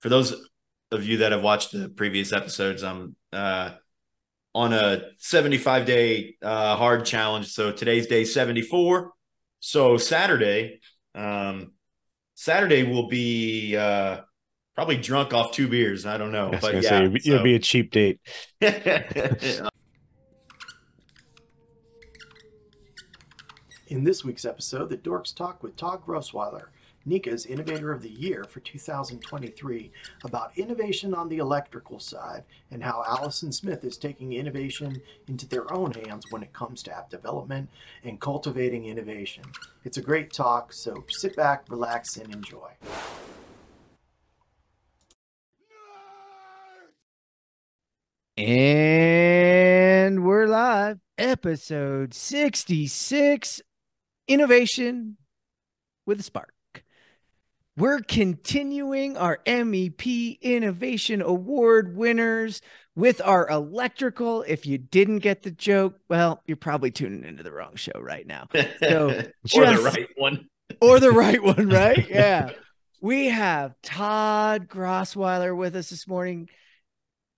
for those of you that have watched the previous episodes, I'm uh, on a 75 day uh, hard challenge. So today's day 74. So Saturday, um, Saturday will be uh, probably drunk off two beers. I don't know, but yeah, say, it'll so. be a cheap date. In this week's episode, the Dorks talk with Todd Grossweiler, NECA's Innovator of the Year for 2023, about innovation on the electrical side and how Allison Smith is taking innovation into their own hands when it comes to app development and cultivating innovation. It's a great talk, so sit back, relax, and enjoy. And we're live, episode 66 Innovation with a Spark. We're continuing our MEP Innovation Award winners with our electrical. If you didn't get the joke, well, you're probably tuning into the wrong show right now. So or the right one. or the right one, right? Yeah. We have Todd Grossweiler with us this morning,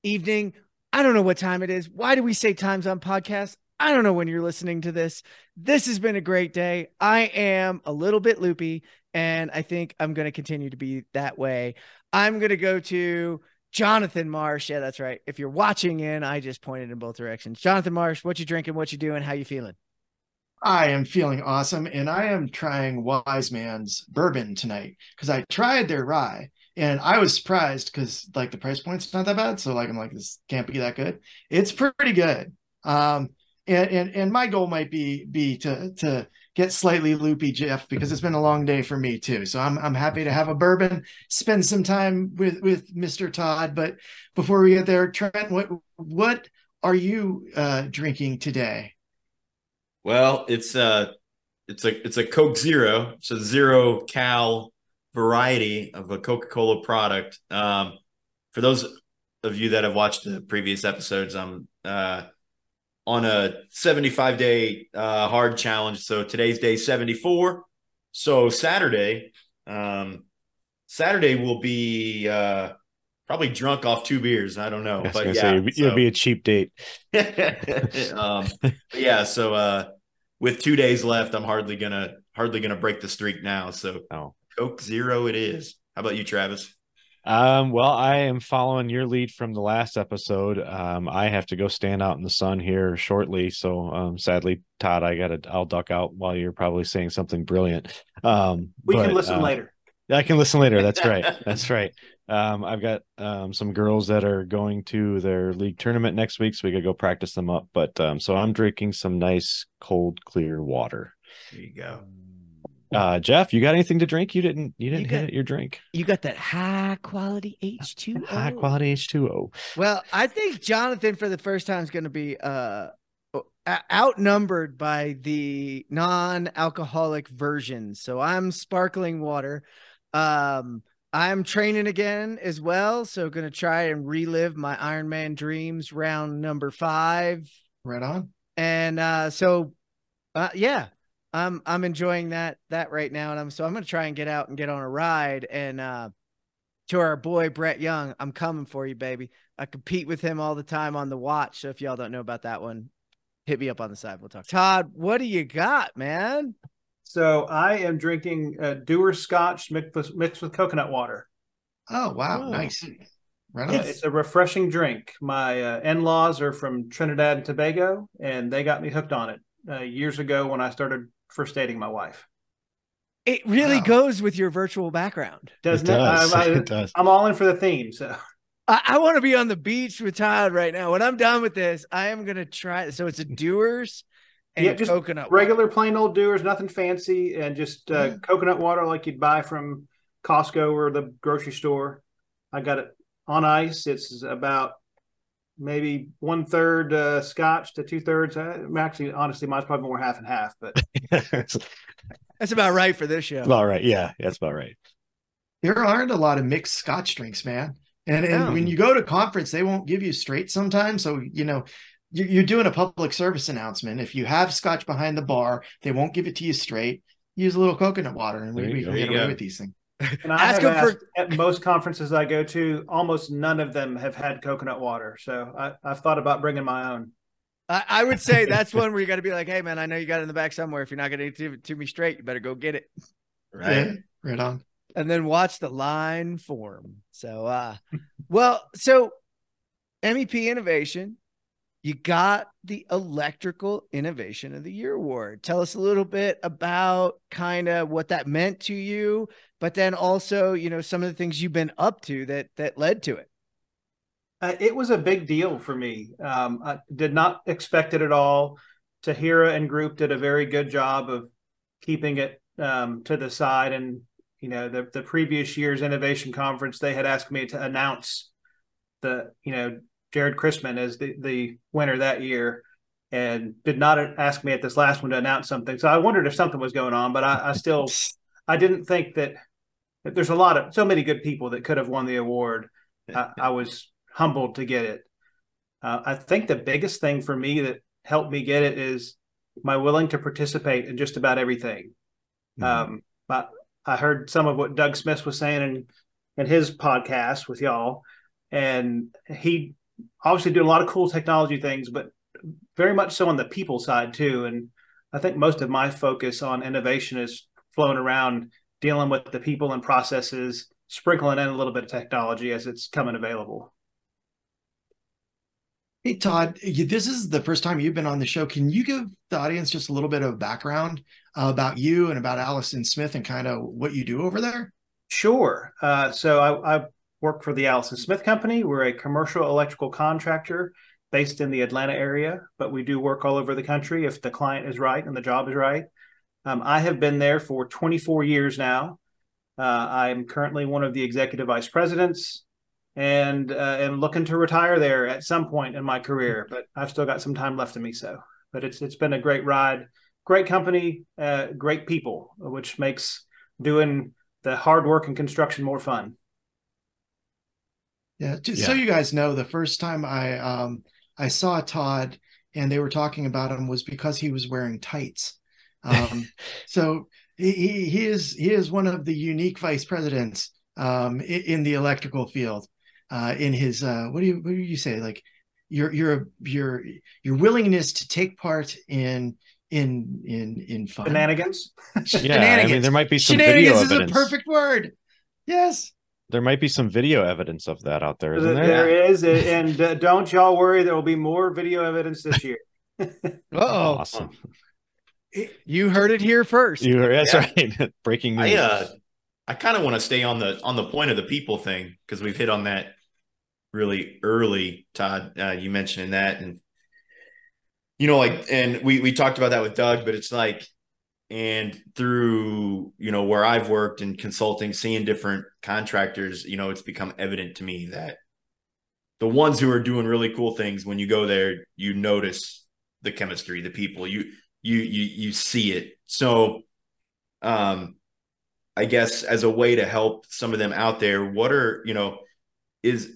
evening. I don't know what time it is. Why do we say times on podcasts? I don't know when you're listening to this. This has been a great day. I am a little bit loopy, and I think I'm going to continue to be that way. I'm going to go to Jonathan Marsh. Yeah, that's right. If you're watching in, I just pointed in both directions. Jonathan Marsh, what you drinking? What you doing? How you feeling? I am feeling awesome, and I am trying Wise Man's bourbon tonight because I tried their rye, and I was surprised because like the price point's not that bad. So like I'm like this can't be that good. It's pretty good. Um, and and and my goal might be be to to get slightly loopy, Jeff, because it's been a long day for me too. So I'm I'm happy to have a bourbon, spend some time with with Mr. Todd. But before we get there, Trent, what what are you uh, drinking today? Well, it's a it's a it's a Coke Zero. It's a zero cal variety of a Coca Cola product. Um, for those of you that have watched the previous episodes, I'm uh, on a 75 day uh, hard challenge. So today's day 74. So Saturday, um, Saturday will be uh, probably drunk off two beers. I don't know, I but yeah, say it'll so- be a cheap date. um, yeah, so uh, with two days left, I'm hardly gonna hardly gonna break the streak now. So Oh. Coke Zero, it is. How about you, Travis? Um, well, I am following your lead from the last episode. Um, I have to go stand out in the sun here shortly. So um sadly, Todd, I gotta I'll duck out while you're probably saying something brilliant. Um We can listen uh, later. I can listen later. That's right. That's right. Um, I've got um, some girls that are going to their league tournament next week, so we could go practice them up. But um, so I'm drinking some nice cold, clear water. There you go. Uh, Jeff, you got anything to drink? You didn't. You didn't got- hit your drink. You got that high quality H2O. High quality H two O. Well, I think Jonathan for the first time is going to be uh outnumbered by the non-alcoholic version. So I'm sparkling water. Um I'm training again as well, so going to try and relive my Ironman dreams round number 5 Right on. and uh so uh yeah i'm i'm enjoying that that right now and i'm so i'm gonna try and get out and get on a ride and uh to our boy brett young i'm coming for you baby i compete with him all the time on the watch so if y'all don't know about that one hit me up on the side we'll talk todd what do you got man So I am drinking uh, Dewar Scotch mixed with, mixed with coconut water. Oh wow, Oh. nice. Right Yeah, it's a refreshing drink. My uh, in-laws are from Trinidad and Tobago, and they got me hooked on it uh, years ago when I started first dating my wife. it really Wow. goes with your virtual background Doesn't it it? does. I, it does. am all in for the theme. So i, I want to be on the beach with todd right now when i'm done with this i am gonna try so it's a Dewar's and Yeah, just coconut water. regular plain old Dewar's, nothing fancy, and just uh, Mm. coconut water like you'd buy from Costco or the grocery store. I got it on ice. It's about maybe one third uh, Scotch to two thirds. Uh, actually, honestly, mine's probably more half and half. But That's that's about right for this show about right. Yeah, that's about right. There aren't a lot of mixed Scotch drinks, man. And and No. when you go to conference, they won't give you straight sometimes. So you know, you- you're doing a public service announcement. If you have Scotch behind the bar, they won't give it to you straight. Use a little coconut water, and we, you we can get away go. with these things. And I Ask have him for- at most conferences I go to, almost none of them have had coconut water. So I, I've thought about bringing my own. I, I would say that's one where you got to be like, hey man, I know you got it in the back somewhere. If you're not going to give it to me straight, you better go get it. Right. Yeah, right on. and then watch the line form. So, uh, well, so MEP Innovation, you got the Electrical Innovation of the Year award. Tell us a little bit about kind of what that meant to you, but then also, you know, some of the things you've been up to that that led to it. Uh, it was a big deal for me. Um, I did not expect it at all. Tahira and group did a very good job of keeping it um, to the side. And you know, the the previous year's innovation conference, they had asked me to announce the you know Jared Chrisman as the the winner that year, and did not ask me at this last one to announce something. So I wondered if something was going on, but I, I still I didn't think that, there's a lot of so many good people that could have won the award. I, I was humbled to get it. Uh, I think the biggest thing for me that helped me get it is my willing to participate in just about everything. Mhm. Um, I, I heard some of what Doug Smith was saying in, in his podcast with y'all, and he obviously did a lot of cool technology things, but very much so on the people side too. And I think most of my focus on innovation is flown around dealing with the people and processes, sprinkling in a little bit of technology as it's coming available. Hey, Todd, this is the first time you've been on the show. Can you give the audience just a little bit of background uh, about you and about Allison Smith and kind of what you do over there? Sure. Uh, so I, I work for the Allison Smith Company. We're a commercial electrical contractor based in the Atlanta area, but we do work all over the country if the client is right and the job is right. Um, I have been there for 24 years now. Uh, I'm currently one of the executive vice presidents and uh, am looking to retire there at some point in my career, but I've still got some time left in me. So, but it's it's been a great ride, great company, uh, great people, which makes doing the hard work and construction more fun. Yeah, just so you guys know, the first time I um I saw Todd and they were talking about him was because he was wearing tights. Um, so he he he is he is one of the unique vice presidents um in, in the electrical field. Uh, in his uh, what do you what do you say like your your your your willingness to take part in in in in fun Shenanigans. Yeah, I mean, there might be some video Shenanigans is a perfect word. Yes. There might be some video evidence of that out there, isn't There there? there is, and uh, don't y'all worry, there will be more video evidence this year. Oh, Awesome. you heard it here first. You, that's Yeah. right. Breaking news. I uh I kind of want to stay on the on the point of the people thing because we've hit on that really early, Todd. Uh, you mentioning that, and you know, like, and we we talked about that with Doug, but it's like, and through you know where I've worked in consulting, seeing different contractors, you know, it's become evident to me that the ones who are doing really cool things, when you go there, you notice the chemistry, the people, you you you you see it. So, um, I guess as a way to help some of them out there, what are, you know, is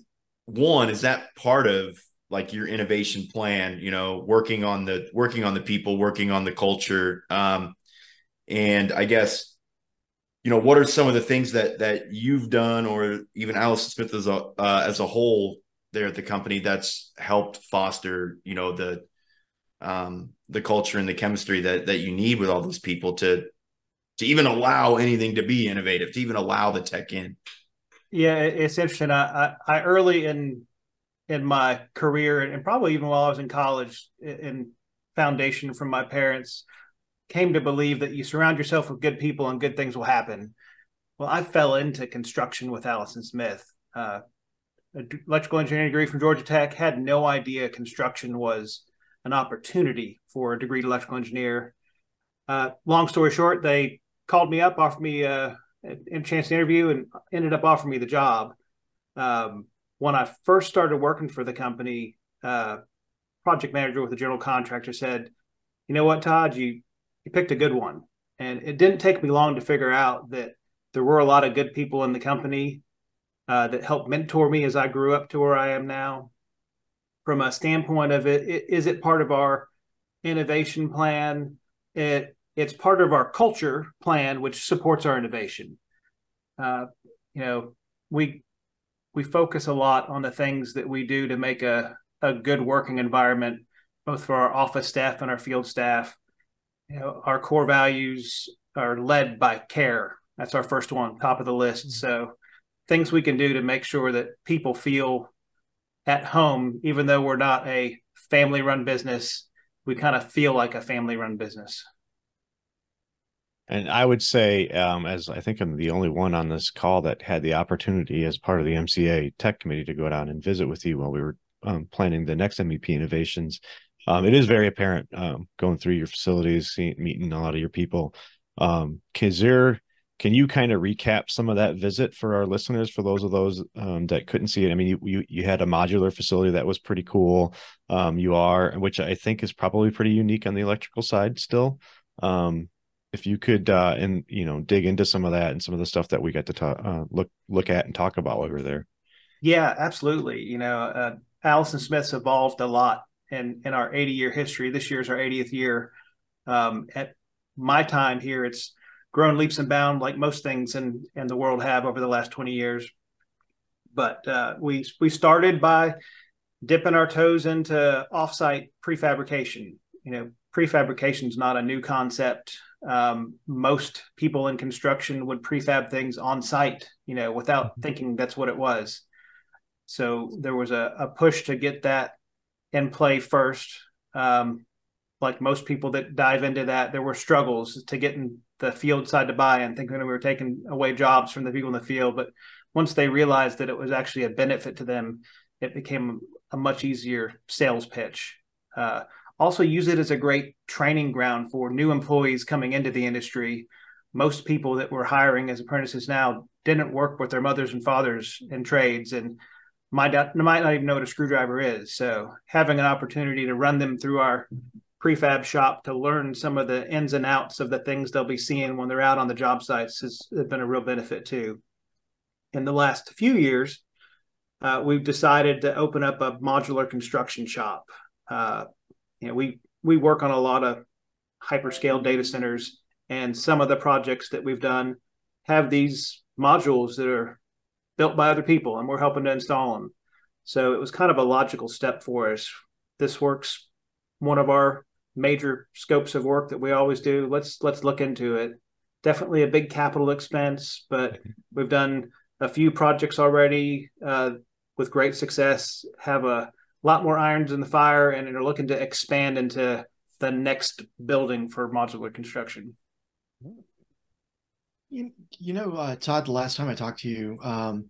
one, is that part of like your innovation plan, you know, working on the working on the people, working on the culture. Um, and I guess, you know, what are some of the things that that you've done or even Allison Smith as a uh, as a whole there at the company that's helped foster, you know, the um the culture and the chemistry that that you need with all those people to to even allow anything to be innovative, to even allow the tech in. Yeah, it's interesting. I, I, I early in in my career, and probably even while I was in college, in foundation from my parents, came to believe that you surround yourself with good people and good things will happen. Well, I fell into construction with Allison Smith. Uh, electrical engineering degree from Georgia Tech. Had no idea construction was an opportunity for a degree electrical engineer. Uh, long story short, they called me up, offered me uh, a, a chance to interview, and ended up offering me the job. Um, when I first started working for the company, uh, project manager with the general contractor said, "You know what, Todd, you you picked a good one." And it didn't take me long to figure out that there were a lot of good people in the company uh, that helped mentor me as I grew up to where I am now. From a standpoint of it, it is it part of our innovation plan? It it's part of our culture plan, which supports our innovation. Uh, you know, we we focus a lot on the things that we do to make a a good working environment, both for our office staff and our field staff. You know, our core values are led by care. That's our first one, top of the list. Mm-hmm. So things we can do to make sure that people feel at home, even though we're not a family run business, we kind of feel like a family run business. And I would say, um, as I think I'm the only one on this call that had the opportunity as part of the MCA tech committee to go down and visit with you while we were um, planning the next MEP innovations. Um, it is very apparent um, going through your facilities, seeing, meeting a lot of your people. Um, there, can you kind of recap some of that visit for our listeners, for those of those um, that couldn't see it? I mean, you, you, you had a modular facility that was pretty cool. Um, you are, which I think is probably pretty unique on the electrical side still. Um, if you could, uh, and you know, dig into some of that and some of the stuff that we got to talk, uh, look look at and talk about over there. Yeah, absolutely. You know, uh, Allison Smith's evolved a lot in in our 80 year history. This year is our 80th year. Um, at my time here, it's grown leaps and bounds like most things in in the world have over the last 20 years. But uh, we we started by dipping our toes into offsite prefabrication. You know, prefabrication is not a new concept. Um, most people in construction would prefab things on site, you know, without mm-hmm. thinking that's what it was. So there was a, a push to get that in play first. Um, like most people that dive into that, there were struggles to getting the field side to buy and thinking we were taking away jobs from the people in the field. But once they realized that it was actually a benefit to them, it became a much easier sales pitch. Uh, also, use it as a great training ground for new employees coming into the industry. Most people that we're hiring as apprentices now didn't work with their mothers and fathers in trades, and might not, might not even know what a screwdriver is. So having an opportunity to run them through our prefab shop to learn some of the ins and outs of the things they'll be seeing when they're out on the job sites has been a real benefit too. In the last few years, uh, we've decided to open up a modular construction shop. Uh, you know, we we work on a lot of hyperscale data centers, and some of the projects that we've done have these modules that are built by other people and we're helping to install them. So it was kind of a logical step for us. This works one of our major scopes of work that we always do. Let's let's look into it. Definitely a big capital expense, but we've done a few projects already uh, with great success. Have a lot more irons in the fire, and are looking to expand into the next building for modular construction. You, you know, uh, Todd, the last time I talked to you, um,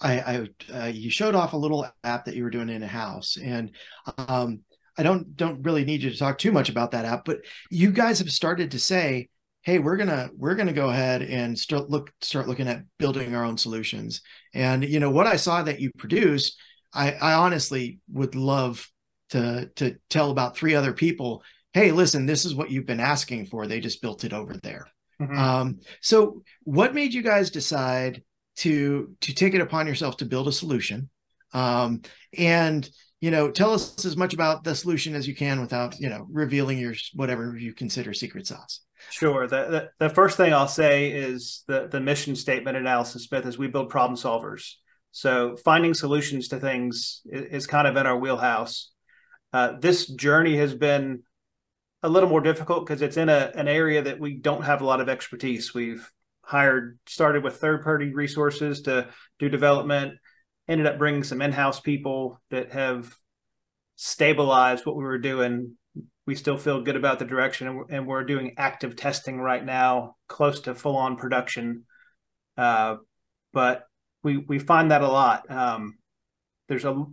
I, I uh, you showed off a little app that you were doing in a house, and um, I don't don't really need you to talk too much about that app, but you guys have started to say, "Hey, we're gonna we're gonna go ahead and start look start looking at building our own solutions." And you know what I saw that you produced, I, I honestly would love to to tell about three other people. Hey, listen, this is what you've been asking for. They just built it over there. Mm-hmm. Um, so what made you guys decide to to take it upon yourself to build a solution? Um, and you know, tell us as much about the solution as you can without, you know, revealing your whatever you consider secret sauce. Sure. The, the, the first thing I'll say is the, the mission statement at Allison Smith is we build problem solvers. So finding solutions to things is, is kind of in our wheelhouse. Uh, this journey has been a little more difficult because it's in a, an area that we don't have a lot of expertise. We've hired, started with third party resources to do development, ended up bringing some in house people that have stabilized what we were doing. We still feel good about the direction, and we're, doing active testing right now, close to full on production. Uh, but we we find that a lot. Um, there's a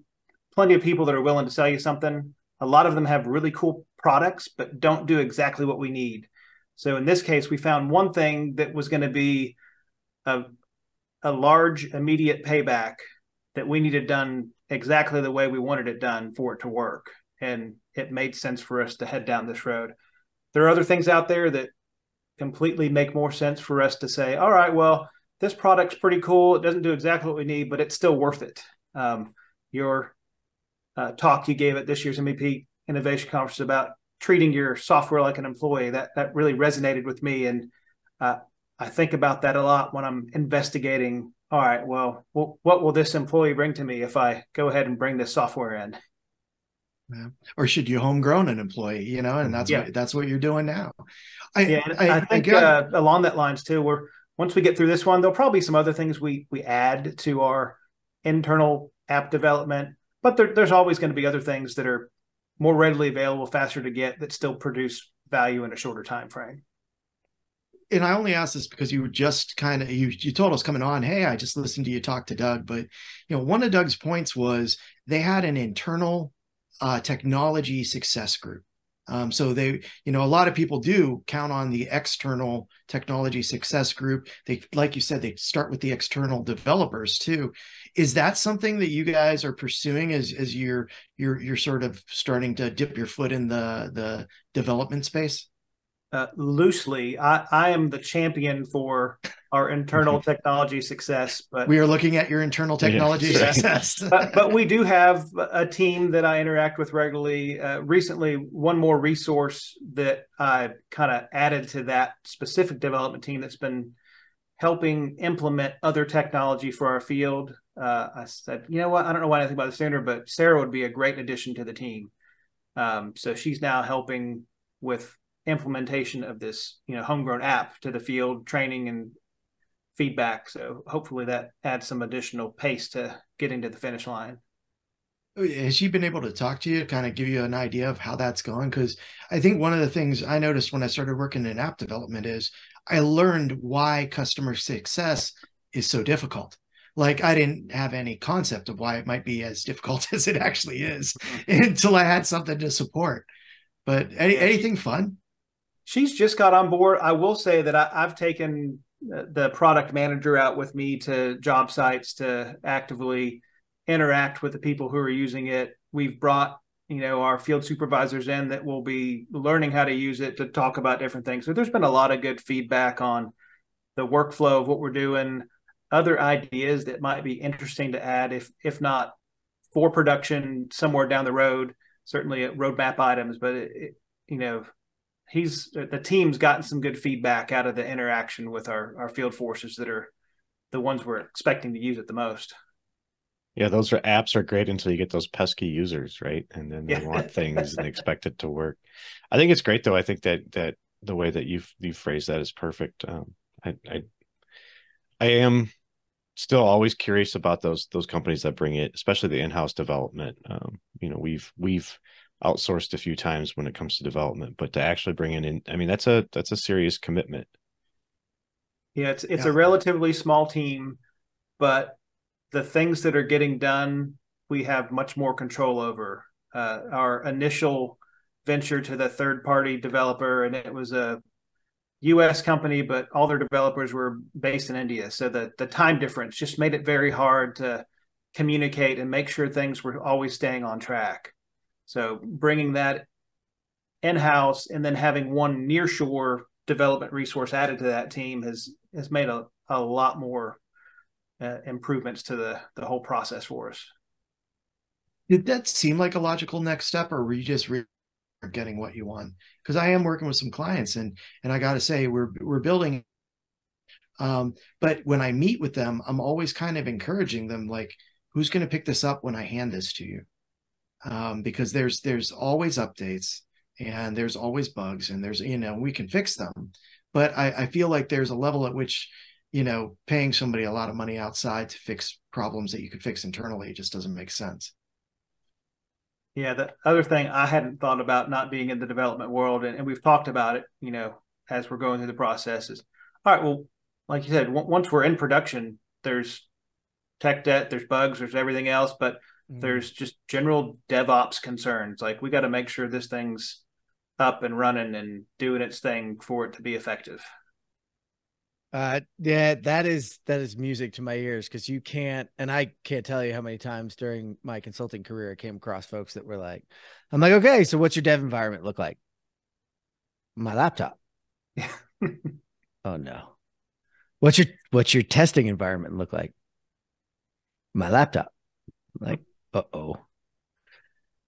plenty of people that are willing to sell you something. A lot of them have really cool products, but don't do exactly what we need. So in this case, we found one thing that was going to be a, a large immediate payback that we needed done exactly the way we wanted it done for it to work. And it made sense for us to head down this road. There are other things out there that completely make more sense for us to say, all right, well, this product's pretty cool. It doesn't do exactly what we need, but it's still worth it. Um, your uh, talk you gave at this year's MEP innovation conference about treating your software like an employee that that really resonated with me and uh, I think about that a lot when I'm investigating. All right, well, what will this employee bring to me if I go ahead and bring this software in? Yeah. Or should you homegrown an employee? You know, and that's yeah. what that's what you're doing now. I, yeah, I, I, think uh, along that lines too. We're once we get through this one, there'll probably be some other things we we add to our internal app development, but there, there's always going to be other things that are more readily available, faster to get, that still produce value in a shorter time frame and I only asked this because you were just kind of you you told us coming on, hey, I just listened to you talk to Doug, but you know, one of Doug's points was they had an internal uh, technology success group. Um, so they, you know, a lot of people do count on the external technology success group. They, like you said, they start with the external developers too. Is that something that you guys are pursuing as as you're you're you're sort of starting to dip your foot in the the development space? Uh, loosely, I, I am the champion for our internal technology success. But we are looking at your internal technology yeah. success. but, but, we do have a team that I interact with regularly. Uh, recently, one more resource that I kind of added to that specific development team that's been helping implement other technology for our field. Uh, I said, you know what? I don't know why I think about this sooner, but Sarah would be a great addition to the team. Um, so she's now helping with implementation of this you know homegrown app to the field training and feedback. So hopefully that adds some additional pace to getting to the finish line. Oh, has she been able to talk to you kind of give you an idea of how that's going because i think one of the things i noticed when i started working in app development is i learned why customer success is so difficult. Like i didn't have any concept of why it might be as difficult as it actually is mm-hmm. until i had something to support. But any, anything fun she's just got on board. I will say that I, have taken uh, the product manager out with me to job sites to actively interact with the people who are using it. We've brought you know our field supervisors in that will be learning how to use it to talk about different things. So there's been a lot of good feedback on the workflow of what we're doing, other ideas that might be interesting to add if if not for production somewhere down the road, certainly roadmap items, but it, it, you know he's the team's gotten some good feedback out of the interaction with our our field forces that are the ones we're expecting to use it the most. Yeah, those are apps are great until you get those pesky users, right? And then they yeah. want things and they expect it to work. I think it's great though. I think that that the way that you've you phrased that is perfect. Um, I, I I am still always curious about those those companies that bring it, especially the in-house development. Um, you know, we've we've outsourced a few times when it comes to development, but to actually bring it in, I mean, that's a that's a serious commitment. Yeah, it's it's yeah. a relatively small team, but the things that are getting done, we have much more control over. Uh, our initial venture to the third party developer, and it was a U.S. company, but all their developers were based in India, so the the time difference just made it very hard to communicate and make sure things were always staying on track. So bringing that in house and then having one nearshore development resource added to that team has has made a, a lot more uh, improvements to the the whole process for us. Did that seem like a logical next step, or were you just re- getting what you want? Because I am working with some clients, and and I got to say we're we're building. Um, but when I meet with them, I'm always kind of encouraging them, like, who's going to pick this up when I hand this to you? Um, because there's there's always updates and there's always bugs and there's you know we can fix them. But I, I feel like there's a level at which you know paying somebody a lot of money outside to fix problems that you could fix internally just doesn't make sense. Yeah the other thing i hadn't thought about not being in the development world and, and we've talked about it you know as we're going through the process is all right well like you said once we're in production there's tech debt there's bugs there's everything else but Mm-hmm. There's just general DevOps concerns. Like we got to make sure this thing's up and running and doing its thing for it to be effective. Uh, yeah, that is that is music to my ears because you can't, and I can't tell you how many times during my consulting career I came across folks that were like, "I'm like, okay, so what's your dev environment look like?" My laptop. oh no. What's your what's your testing environment look like? My laptop. Like, uh oh.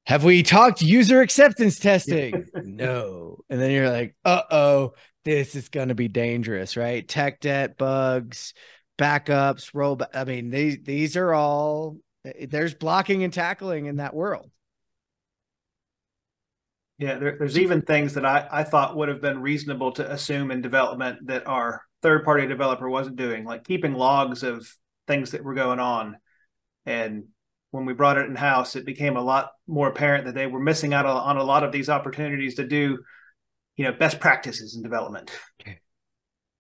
Have we talked user acceptance testing? no. And then you're like, uh oh, this is going to be dangerous, right? Tech debt, bugs, backups, roll. I mean, these these are all there's blocking and tackling in that world. Yeah, there, there's even things that I, I thought would have been reasonable to assume in development that our third party developer wasn't doing, like keeping logs of things that were going on. And when we brought it in house, it became a lot more apparent that they were missing out on a lot of these opportunities to do, you know, best practices in development.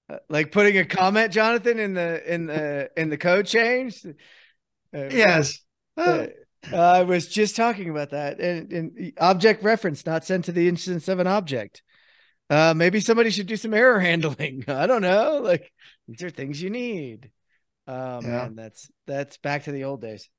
Uh, like putting a comment, Jonathan, in the in the in the code change. Uh, yes. Uh, I was just talking about that, and, and, object reference not sent to the instance of an object. Uh, maybe somebody should do some error handling. I don't know. Like these are things you need. Oh yeah. man, that's that's back to the old days.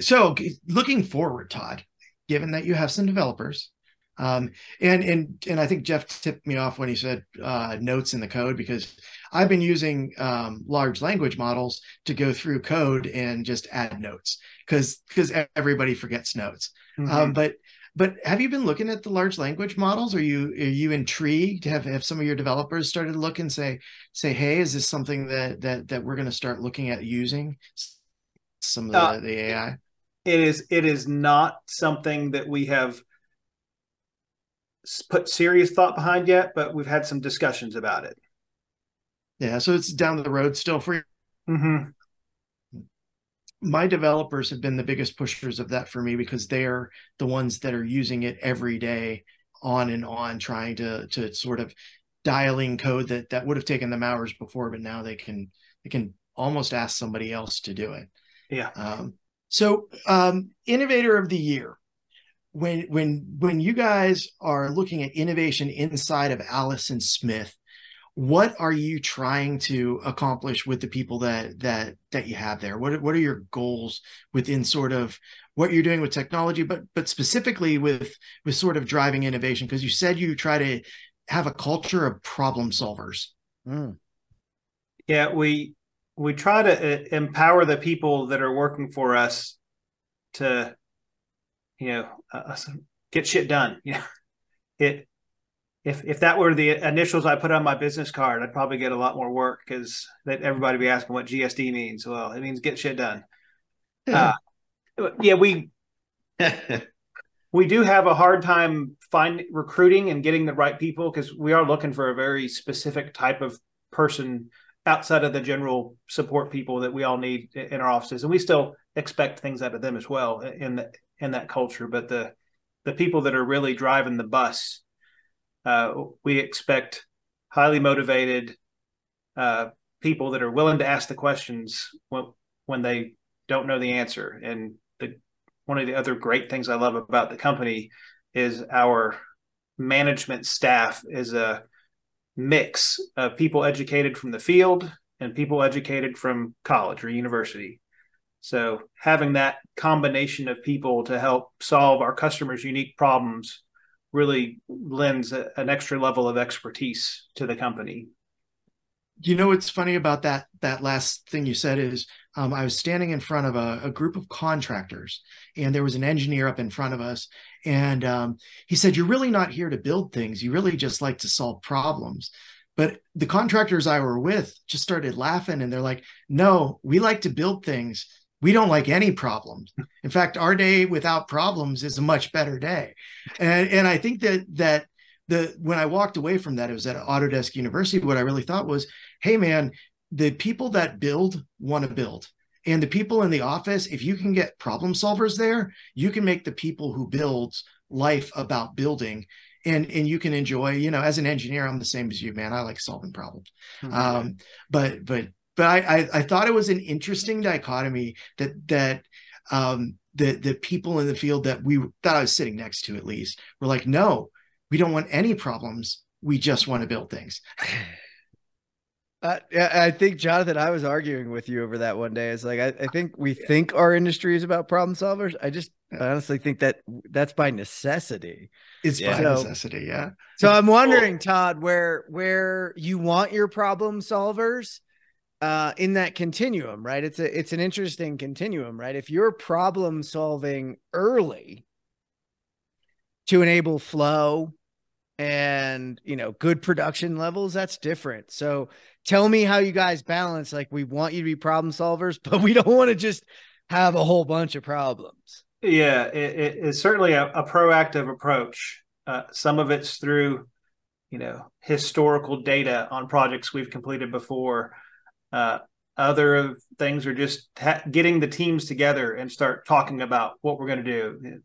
So looking forward, Todd, given that you have some developers, um, and and and I think Jeff tipped me off when he said uh, notes in the code because I've been using um, large language models to go through code and just add notes because because everybody forgets notes. Mm-hmm. Um, but but have you been looking at the large language models? Are you are you intrigued? Have have some of your developers started to look and say say, hey, is this something that that that we're going to start looking at using some of the, uh, the AI? It is it is not something that we have put serious thought behind yet, but we've had some discussions about it. Yeah, so it's down the road still for you. Mm-hmm my developers have been the biggest pushers of that for me because they're the ones that are using it every day on and on trying to to sort of dialing code that that would have taken them hours before but now they can they can almost ask somebody else to do it. Yeah. Um, so um, innovator of the year. When when when you guys are looking at innovation inside of allison smith what are you trying to accomplish with the people that that that you have there? What what are your goals within sort of what you're doing with technology but but specifically with with sort of driving innovation? Because you said you try to have a culture of problem solvers. Mm. yeah we we try to uh, empower the people that are working for us to you know uh, get shit done. You know it if if that were the initials I put on my business card, I'd probably get a lot more work because that everybody be asking what GSD means. Well, it means get shit done. Yeah, uh, yeah we we do have a hard time finding recruiting and getting the right people because we are looking for a very specific type of person outside of the general support people that we all need in our offices, and we still expect things out of them as well in the, in that culture. But the the people that are really driving the bus uh, we expect highly motivated uh, people that are willing to ask the questions when, when they don't know the answer. And the, one of the other great things I love about the company is our management staff is a mix of people educated from the field and people educated from college or university. So having that combination of people to help solve our customers' unique problems really lends a, an extra level of expertise to the company. You know what's funny about that that last thing you said is um, I was standing in front of a, a, group of contractors, and there was an engineer up in front of us, and um, he said, "You're really not here to build things. You really just like to solve problems." But the contractors I were with just started laughing, and they're like, "No, we like to build things we don't like any problems. In fact, our day without problems is a much better day. And and I think that that the when I walked away from that, it was at Autodesk University. What I really thought was, hey man, the people that build want to build. And the people in the office, if you can get problem solvers there, you can make the people who build life about building and and you can enjoy you know as an engineer i'm the same as you man i like solving problems mm-hmm. um but but but I, I, I thought it was an interesting dichotomy that that um, the the people in the field that we that I was sitting next to at least were like, no, we don't want any problems. We just want to build things. Uh, I think Jonathan, I was arguing with you over that one day. It's like I, I think we yeah. think our industry is about problem solvers. I just I honestly think that that's by necessity. It's yeah. by so, necessity, yeah. So I'm wondering, Todd, where where you want your problem solvers uh, in that continuum, right? It's a it's an interesting continuum, right? If you're problem solving early to enable flow and you know good production levels that's different so tell me how you guys balance like we want you to be problem solvers but we don't want to just have a whole bunch of problems yeah it, it's certainly a, a proactive approach uh, some of it's through you know historical data on projects we've completed before uh, other things are just ha- getting the teams together and start talking about what we're going to do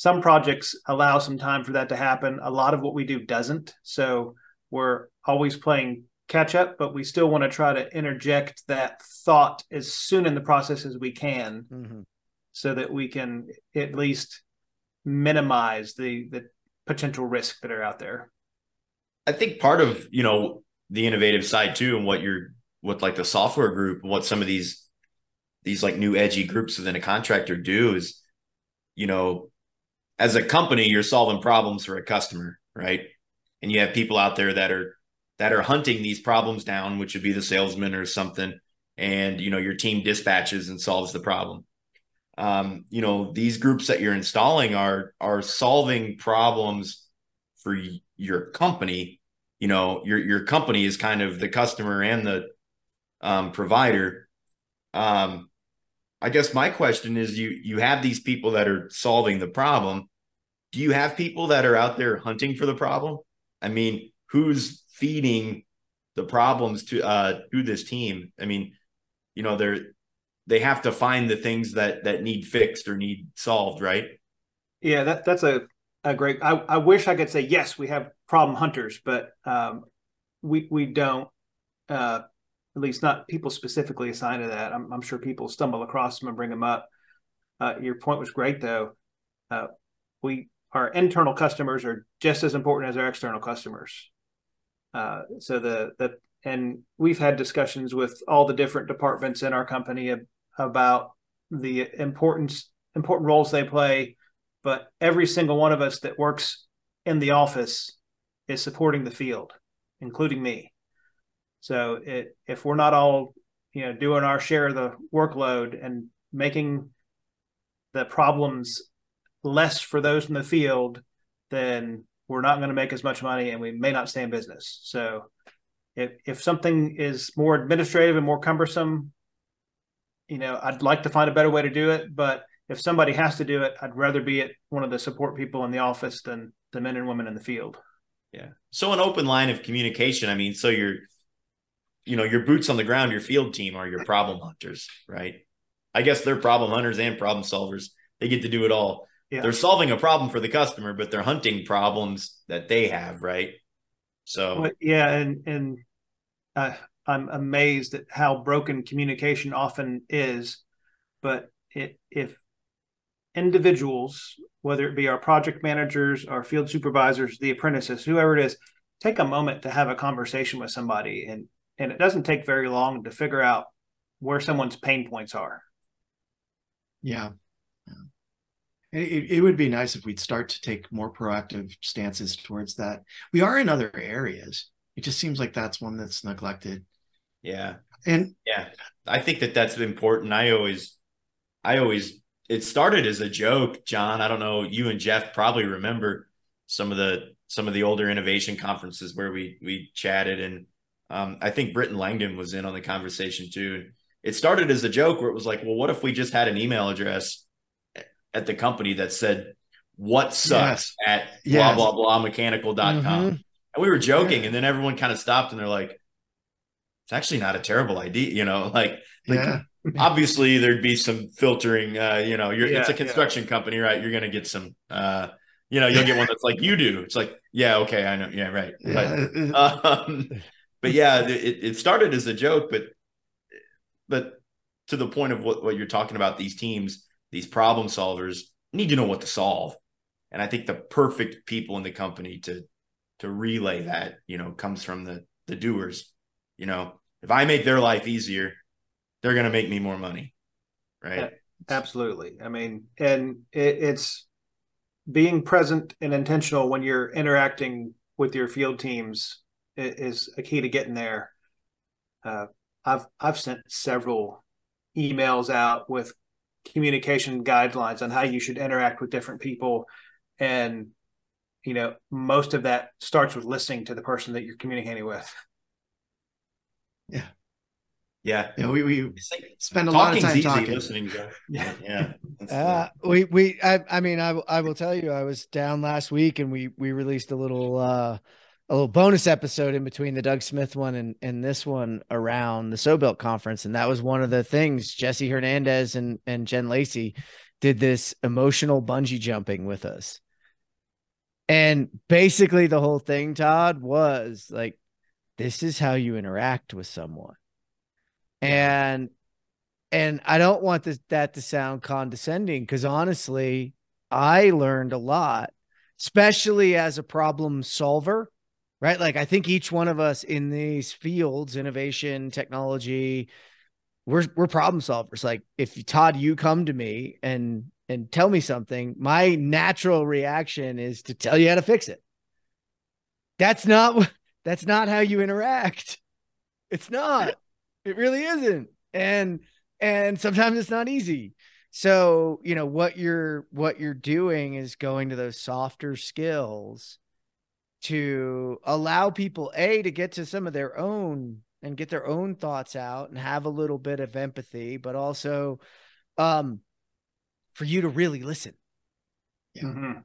some projects allow some time for that to happen. A lot of what we do doesn't. So we're always playing catch up, but we still want to try to interject that thought as soon in the process as we can mm-hmm. so that we can at least minimize the the potential risk that are out there. I think part of, you know, the innovative side too and what you're what like the software group, what some of these these like new edgy groups within a contractor do is, you know, as a company, you're solving problems for a customer, right? And you have people out there that are that are hunting these problems down, which would be the salesman or something. And you know, your team dispatches and solves the problem. Um, you know, these groups that you're installing are are solving problems for your company. You know, your your company is kind of the customer and the um, provider. Um, I guess my question is you you have these people that are solving the problem do you have people that are out there hunting for the problem? I mean, who's feeding the problems to uh to this team? I mean, you know, they're they have to find the things that that need fixed or need solved, right? Yeah, that that's a a great. I, I wish I could say yes, we have problem hunters, but um, we we don't. Uh, at least not people specifically assigned to that. I'm, I'm sure people stumble across them and bring them up. Uh, your point was great, though. Uh, we our internal customers are just as important as our external customers. Uh, so the the and we've had discussions with all the different departments in our company about the importance important roles they play, but every single one of us that works in the office is supporting the field, including me. So it, if we're not all you know doing our share of the workload and making the problems less for those in the field, then we're not going to make as much money and we may not stay in business. So if if something is more administrative and more cumbersome, you know, I'd like to find a better way to do it. But if somebody has to do it, I'd rather be at one of the support people in the office than the men and women in the field. Yeah. So an open line of communication. I mean, so you're, you know, your boots on the ground, your field team are your problem hunters, right? I guess they're problem hunters and problem solvers. They get to do it all yeah. they're solving a problem for the customer, but they're hunting problems that they have, right? So well, yeah, and and uh, I'm amazed at how broken communication often is. But it, if individuals, whether it be our project managers, our field supervisors, the apprentices, whoever it is, take a moment to have a conversation with somebody, and and it doesn't take very long to figure out where someone's pain points are. Yeah, it, it would be nice if we'd start to take more proactive stances towards that. We are in other areas. It just seems like that's one that's neglected. Yeah. And yeah, I think that that's important. I always, I always, it started as a joke, John. I don't know. You and Jeff probably remember some of the some of the older innovation conferences where we we chatted, and um, I think Britton Langdon was in on the conversation too. It started as a joke where it was like, well, what if we just had an email address at the company that said what sucks yes. at yes. blah blah blah mechanical.com. Mm-hmm. And we were joking, yeah. and then everyone kind of stopped and they're like, it's actually not a terrible idea, you know, like, like yeah. obviously there'd be some filtering, uh, you know, yeah, it's a construction company, right? You're gonna get some uh you know, you'll get one that's like you do. It's like, yeah, okay, I know, yeah, right. But um, but yeah, it, it started as a joke, but but to the point of what, what you're talking about, these teams, these problem solvers need to know what to solve. And I think the perfect people in the company to to relay that, you know, comes from the the doers. You know, if I make their life easier, they're going to make me more money. Right? Absolutely. I mean, and it, it's being present and intentional when you're interacting with your field teams is a key to getting there. Uh, I've I've sent several emails out with communication guidelines on how you should interact with different people and you know, most of that starts with listening to the person that you're communicating with. Yeah. Yeah. Yeah, we, we like spend a lot of time easy, talking. listening. Joe. Yeah. Yeah. Uh, we we I, I mean I will- I will tell you I was down last week and we we released a little uh a little bonus episode in between the Doug Smith one and and this one around the SoBuilt conference and that was one of the things Jesse Hernandez and and Jen Lacey did this emotional bungee jumping with us. And basically the whole thing Todd was like this is how you interact with someone. And and I don't want this that to sound condescending because honestly, I learned a lot, especially as a problem solver, right? Like I think each one of us in these fields, innovation, technology, we're we're problem solvers. Like if Todd, you come to me and and tell me something, my natural reaction is to tell you how to fix it. That's not that's not how you interact. It's not. It really isn't. And and sometimes it's not easy. So, you know, what you're what you're doing is going to those softer skills to allow people a to get to some of their own and get their own thoughts out and have a little bit of empathy, but also um for you to really listen. Yeah. Mhm.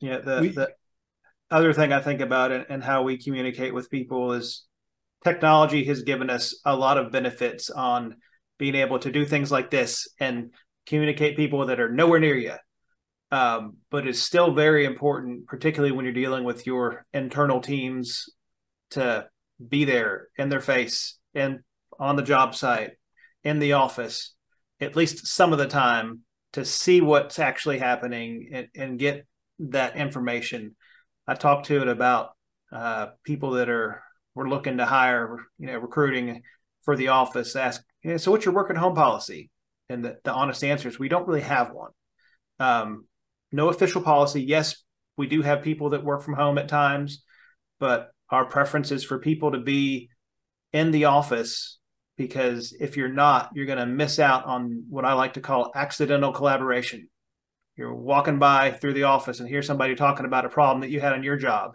Yeah. The, We- the other thing I think about it and how we communicate with people is technology has given us a lot of benefits on being able to do things like this and communicate people that are nowhere near you. Um, but it's still very important, particularly when you're dealing with your internal teams, to be there in their face and on the job site, in the office, at least some of the time to see what's actually happening and, and get that information. I talked to it about uh, people that are we're looking to hire, you know, recruiting for the office. Ask, you know, so what's your work at home policy? And the, the honest answer is we don't really have one. Um, no official policy. Yes, we do have people that work from home at times, but our preference is for people to be in the office because if you're not, you're going to miss out on what I like to call accidental collaboration. You're walking by through the office and hear somebody talking about a problem that you had on your job.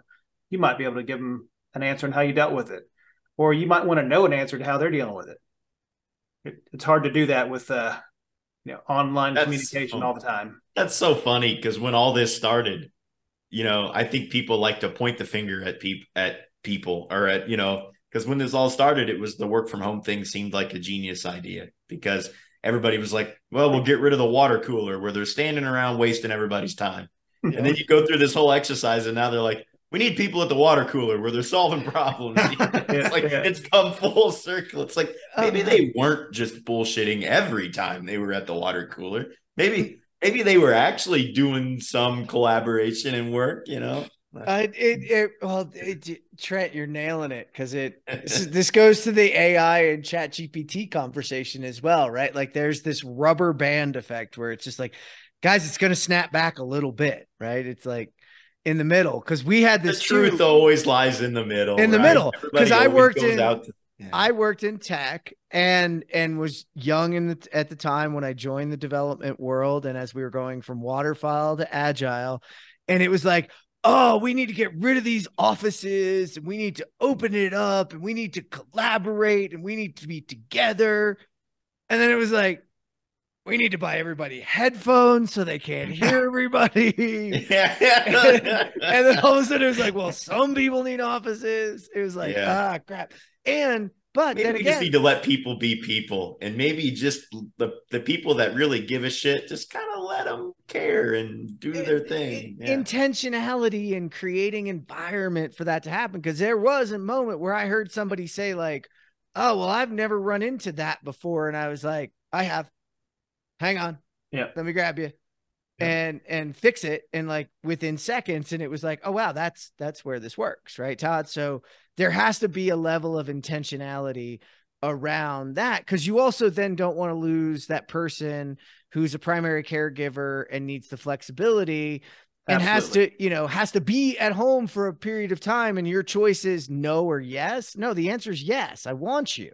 You might be able to give them an answer on how you dealt with it, or you might want to know an answer to how they're dealing with it. it it's hard to do that with uh, you know online That's- communication all the time. That's so funny because when all this started, you know, I think people like to point the finger at people at people or at you know because when this all started, it was the work from home thing seemed like a genius idea because everybody was like, well, we'll get rid of the water cooler where they're standing around wasting everybody's time. And then you go through this whole exercise, and now they're like, we need people at the water cooler where they're solving problems. it's like it's come full circle. It's like maybe Uh, they weren't just bullshitting every time they were at the water cooler. Maybe maybe they were actually doing some collaboration and work. You know, Uh, it, it, well, it, Trent, you're nailing it because it, this, this goes to the AI and Chat GPT conversation as well, right? Like there's this rubber band effect where it's just like, guys, it's going to snap back a little bit, right? It's like in the middle because we had the this truth too. always lies in the middle. In the right? middle, 'cause Everybody I worked in- out to- yeah. I worked in tech and and was young in the at the time when I joined the development world and as we were going from waterfall to agile and it was like oh we need to get rid of these offices and we need to open it up and we need to collaborate and we need to be together and then it was like we need to buy everybody headphones so they can't hear everybody Yeah, and then all of a sudden it was like, well, some people need offices. It was like, Yeah. ah, crap. And but Maybe then we again, just need to let people be people, and maybe just the the people that really give a shit, just kind of let them care and do their thing. Yeah. intentionality and creating environment for that to happen. Because there was a moment where I heard somebody say, like, oh, well, I've never run into that before. And I was like, I have. Hang on. Yeah. Let me grab you. Yeah. And and fix it and like within seconds, and it was like, oh wow, that's that's where this works, right, Todd? So there has to be a level of intentionality around that because you also then don't want to lose that person who's a primary caregiver and needs the flexibility and has to you know has to be at home for a period of time and your choice is no or yes no the answer is yes i want you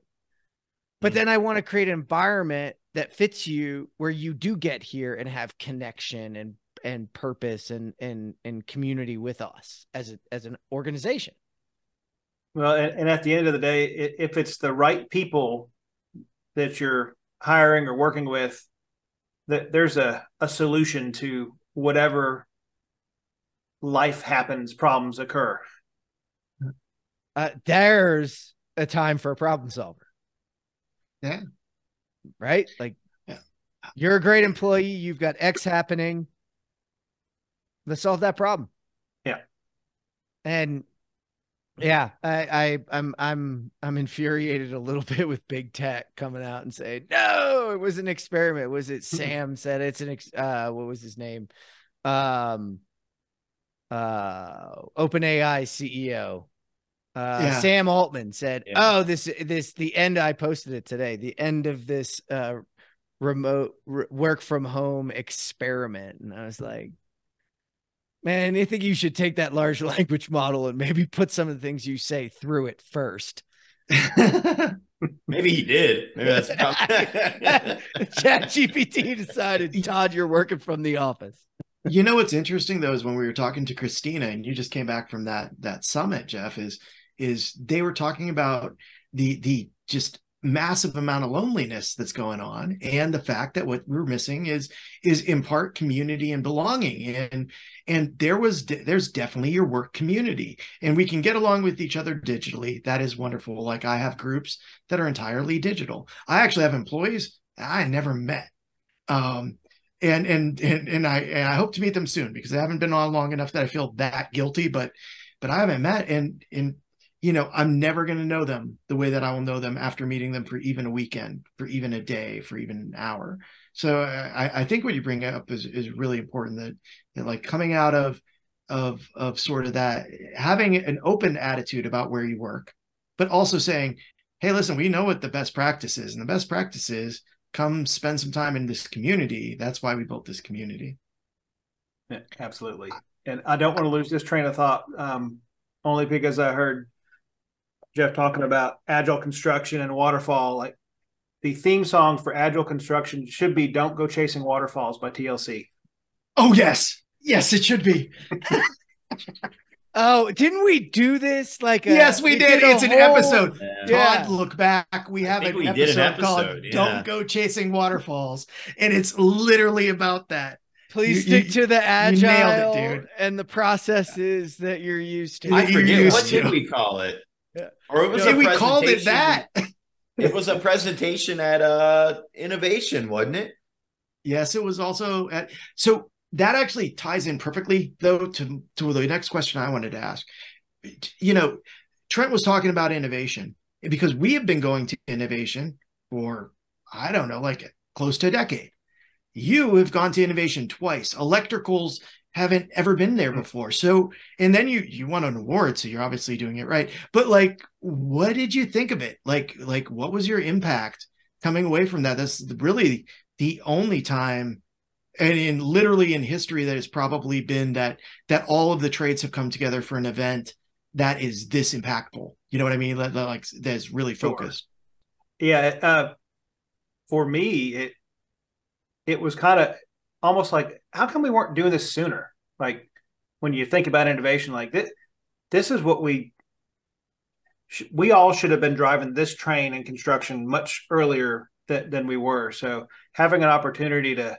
but Mm. then i want to create an environment that fits you where you do get here and have connection and and purpose and and and community with us as a, as an organization. Well, and, and at the end of the day, if it's the right people that you're hiring or working with, that there's a, a solution to whatever life happens, problems occur. Uh, there's a time for a problem solver. Yeah. Right? Like Yeah. you're a great employee, you've got X happening. Let's solve that problem. Yeah. And yeah, I, I I'm I'm I'm infuriated a little bit with big tech coming out and saying, no, it was an experiment. Was it Sam said it's an ex uh what was his name? Um uh OpenAI CEO. Uh, Yeah. Sam Altman said, Yeah. "Oh, this this the end." I posted it today. The end of this uh, remote r- work from home experiment, and I was like, "Man, I think you should take that large language model and maybe put some of the things you say through it first. Maybe he did. Maybe that's Chat GPT decided, Todd, you're working from the office. you know what's interesting though is when we were talking to Christina and you just came back from that that summit, Jeff, is is they were talking about the the just massive amount of loneliness that's going on and the fact that what we're missing is is in part community and belonging. And and there was de- there's definitely your work community and we can get along with each other digitally. That is wonderful. Like i have groups that are entirely digital. I actually have employees i never met. Um and and and and I and I hope to meet them soon because I haven't been on long enough that I feel that guilty. But but I haven't met. And and you know I'm never going to know them the way that I will know them after meeting them for even a weekend, for even a day, for even an hour. So I, I think what you bring up is is really important that that like coming out of of of sort of that having an open attitude about where you work, but also saying, hey, listen, we know what the best practice is, and the best practice is come spend some time in this community. That's why we built this community. Yeah, absolutely. And I don't want to lose this train of thought, um, only because I heard Jeff talking about agile construction and waterfall. Like the theme song for agile construction should be "Don't Go Chasing Waterfalls" by TLC. Oh yes, yes, it should be. Oh, didn't we do this? Like, a- yes, we, did. a It's an whole- episode. Yeah. Todd, look back. We have think an we episode, did an called yeah. "Don't Go Chasing Waterfalls," and it's literally about that. Please You- stick you- to the agile it, dude. and the processes that you're used to. I forget used what to. did we call it? Or it was See, we called it that. It was a presentation at uh innovation, wasn't it? Yes, it was also at so that actually ties in perfectly though to to the next question I wanted to ask. You know, Trent was talking about innovation because we have been going to innovation for I don't know, like close to a decade. You have gone to innovation twice. Electricals haven't ever been there before. So, and then you you won an award, so you're obviously doing it right. But like, what did you think of it? Like, like what was your impact coming away from that? That's really the only time and in literally in history that has probably been that that all of the trades have come together for an event that is this impactful you know what i mean that, that, like that's really Sure. focused Yeah, uh, for me, it it was kind of almost like, how come we weren't doing this sooner? Like when you think about innovation, like this, this is what we we all should have been driving this train in construction much earlier than, than we were. So having an opportunity to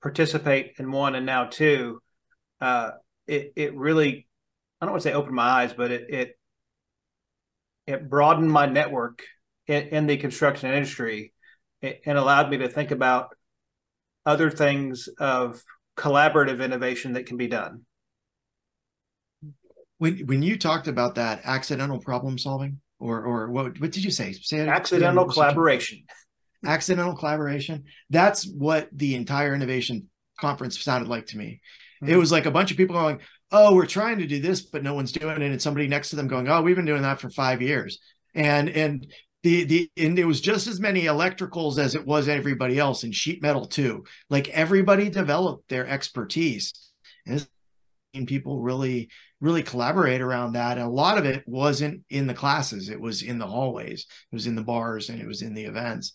participate in one and now two, uh, it it really, I don't want to say opened my eyes, but it it it broadened my network in, in the construction industry a- and allowed me to think about other things of collaborative innovation that can be done. when when you talked about that accidental problem solving or or what what did you say? Say Accidental collaboration. accidental collaboration? That's what the entire innovation conference sounded like to me. It hmm. was like a bunch of people going oh we're trying to do this but no one's doing it and somebody next to them going oh we've been doing that for five years. And and the the and it was just as many electricals as it was everybody else and sheet metal too. Like everybody developed their expertise. And people really really collaborate around that. And a lot of it wasn't in the classes. It was in the hallways. It was in the bars and it was in the events.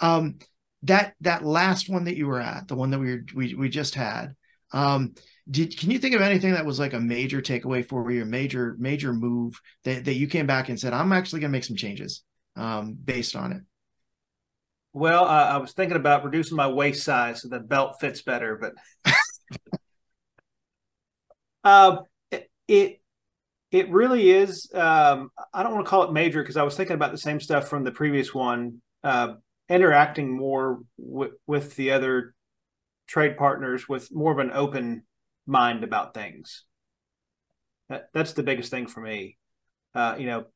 Um that that last one that you were at the one that we were, we we just had Um, did can you think of anything that was like a major takeaway for you, a major major move that that you came back and said, I'm actually going to make some changes um, based on it? Well, uh, I was thinking about reducing my waist size so the belt fits better, but uh, it, it it really is. Um, I don't want to call it major because I was thinking about the same stuff from the previous one. Uh, interacting more w- with the other trade partners with more of an open mind about things. That, that's the biggest thing for me. Uh, you know,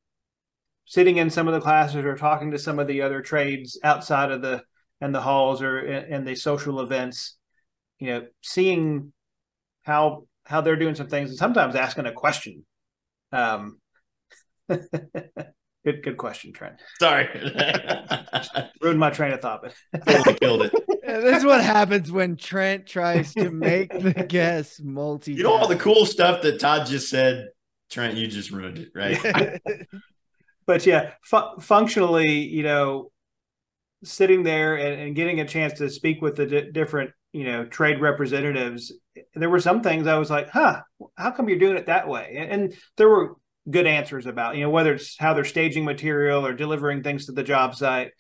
sitting in some of the classes or talking to some of the other trades outside of the and the halls or in, in the social events, you know, seeing how how they're doing some things and sometimes asking a question. Um, good good question, Trent. Sorry, ruined my train of thought, but totally killed it. this is what happens when Trent tries to make the guess multi. You know all the cool stuff that Todd just said. Trent, you just ruined it, right? But yeah, fu- functionally, you know, sitting there and, and, getting a chance to speak with the di- different, you know, trade representatives, there were some things I was like, huh, how come you're doing it that way? And, and there were good answers about, you know, whether it's how they're staging material or delivering things to the job site.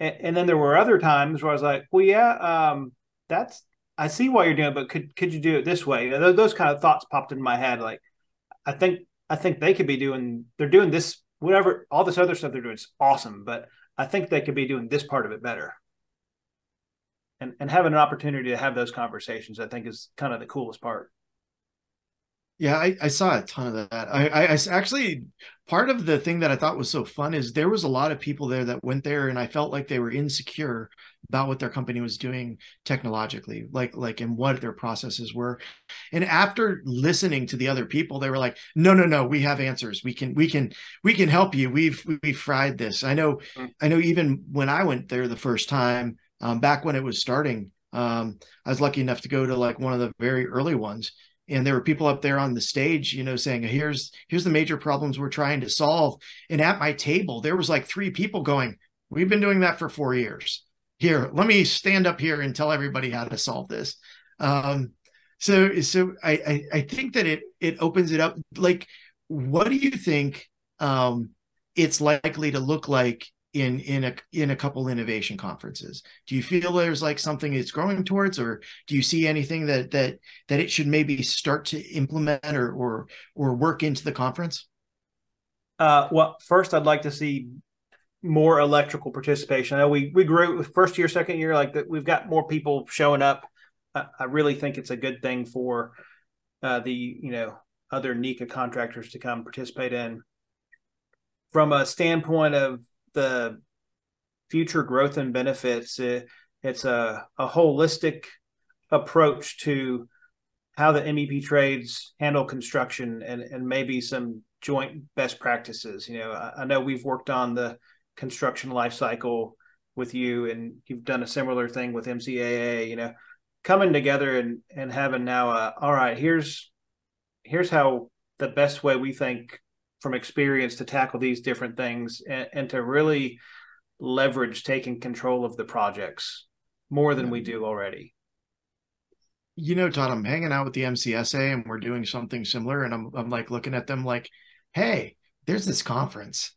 And, and then there were other times where I was like, well, yeah, um, that's, I see why you're doing it, but could, could you do it this way? You know, those, those kind of thoughts popped in my head. Like, I think, I think they could be doing, they're doing this whatever all this other stuff they're doing is awesome, but I think they could be doing this part of it better. And and having an opportunity to have those conversations, I think, is kind of the coolest part. Yeah, I, I saw a ton of that. I, I, I, actually part of the thing that I thought was so fun is there was a lot of people there that went there, and I felt like they were insecure about what their company was doing technologically, like like and what their processes were. And after listening to the other people, they were like, "No, no, no, we have answers. We can we can we can help you. We've we've fried this." I know mm. I know even when I went there the first time, um, back when it was starting, um, I was lucky enough to go to like one of the very early ones and there were people up there on the stage you know saying here's here's the major problems we're trying to solve. And at my table there was like three people going we've been doing that for four years. Here let me stand up here and tell everybody how to solve this. Um, so so I, I, I think that it it opens it up. Like what do you think um, it's likely to look like in in a in a couple innovation conferences. Do you feel there's like something it's growing towards or do you see anything that that that it should maybe start to implement or or or work into the conference? Uh, well first i'd like to see more electrical participation. I know we we grew first year second year like that we've got more people showing up. I, I really think it's a good thing for uh, the you know other NECA contractors to come participate in. From a standpoint of the future growth and benefits. It, it's a, a holistic approach to how the MEP trades handle construction and, and maybe some joint best practices. You know, I, I know we've worked on the construction life cycle with you and you've done a similar thing with MCAA, you know, coming together and, and having now, a, all right, here's, here's how the best way we think from experience to tackle these different things and, and to really leverage taking control of the projects more than we do already. You know todd i'm hanging out with the MSCA and we're doing something similar and i'm, I'm like looking at them like hey there's this conference.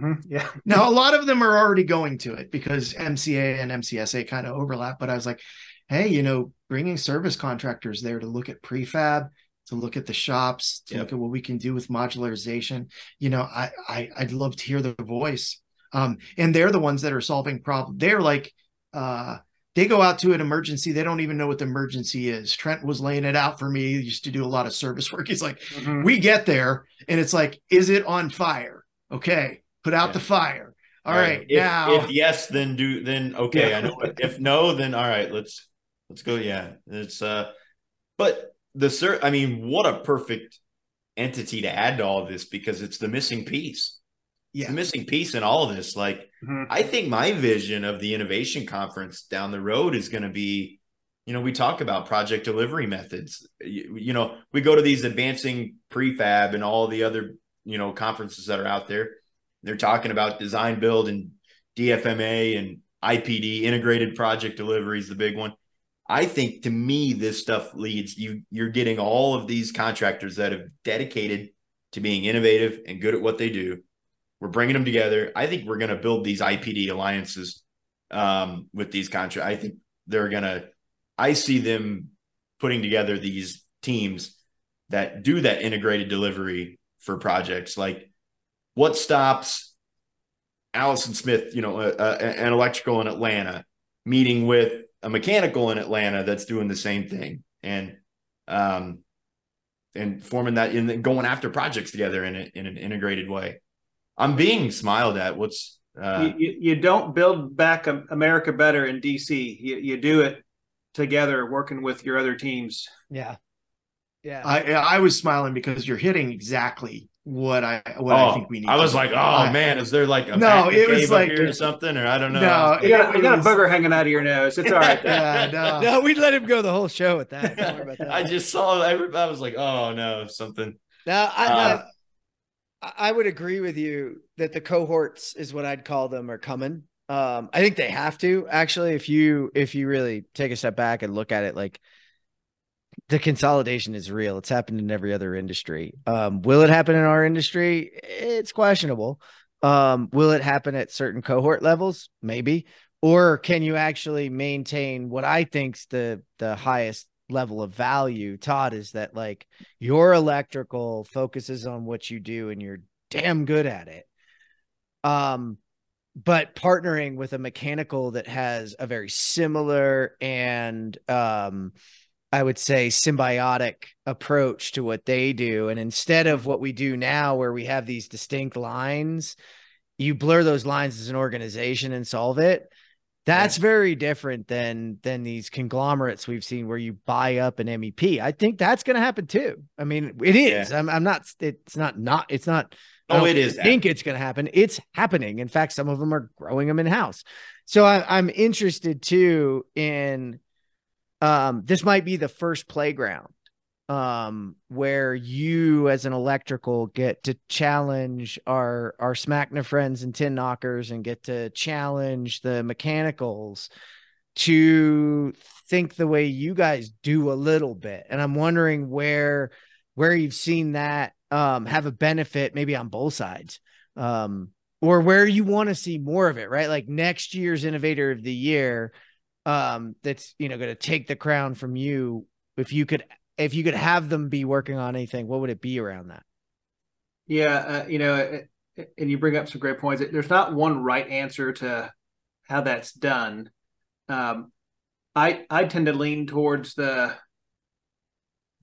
Mm-hmm. yeah. Now a lot of them are already going to it because mca and MSCA kind of overlap but i was like hey you know bringing service contractors there to look at prefab to look at the shops, to yep. look at what we can do with modularization. You know, I, I I'd love to hear their voice. Um, and they're the ones that are solving problems. They're like, uh, they go out to an emergency. They don't even know what the emergency is. Trent was laying it out for me. He used to do a lot of service work. He's like, mm-hmm. we get there and it's like, is it on fire? Okay, put out yeah. the fire. All right, right. If, now. If yes, then do then okay. Yeah. I know. if no, then all right. Let's let's go. Yeah, it's uh, but the sir i mean what a perfect entity to add to all of this because it's the missing piece. Yeah. the missing piece in all of this like mm-hmm. i think my vision of the innovation conference down the road is going to be you know we talk about project delivery methods. You, you, know we go to these advancing prefab and all the other you know conferences that are out there. They're talking about design build and dfma and ipd integrated project delivery is the big one I think to me, this stuff leads you, you're getting all of these contractors that have dedicated to being innovative and good at what they do. We're bringing them together. I think we're going to build these IPD alliances um, with these contracts. I think they're going to, I see them putting together these teams that do that integrated delivery for projects. Like what stops Allison Smith, you know, an electrical in Atlanta meeting with a mechanical in Atlanta that's doing the same thing and um and forming that and then going after projects together in a, in an integrated way. I'm being smiled at. What's uh, you, you don't build back America better in DC. You, you do it together, working with your other teams. Yeah, yeah. I I was smiling because you're hitting exactly what I what oh, I think we need. I was like, oh I, man, is there like a no? It was like or something, or I don't know. No, you got, you got a booger hanging out of your nose. It's all right. yeah, no. no, we'd let him go the whole show with that. that. I just saw. Everybody I was like, oh no, something. Now I, uh, I, I would agree with you that the cohorts is what I'd call them are coming. Um, I think they have to actually. If you if you really take a step back and look at it, like the consolidation is real. It's happened in every other industry. Um, will it happen in our industry? It's questionable. Um, will it happen at certain cohort levels? Maybe. Or can you actually maintain what I think's the the highest level of value, Todd, is that like your electrical focuses on what you do and you're damn good at it. Um, but partnering with a mechanical that has a very similar and um I would say symbiotic approach to what they do. And instead of what we do now, where we have these distinct lines, you blur those lines as an organization and solve it. That's yeah. very different than than these conglomerates we've seen where you buy up an MEP. I think that's going to happen too. I mean, it is. Yeah. I'm, I'm not. It's not. Not. It's not. Oh, it is. I think it's going to happen. It's happening. In fact, some of them are growing them in house. So I, I'm interested too in um, this might be the first playground um, where you as an electrical get to challenge our our SMACNA friends and tin knockers and get to challenge the mechanicals to think the way you guys do a little bit. And i'm wondering where where you've seen that um, have a benefit maybe on both sides um, or where you want to see more of it right? Like next year's innovator of the year um that's you know going to take the crown from you. If you could if you could have them be working on anything what would it be around that? Yeah uh, you know and you bring up some great points. There's not one right answer to how that's done. Um i i tend to lean towards the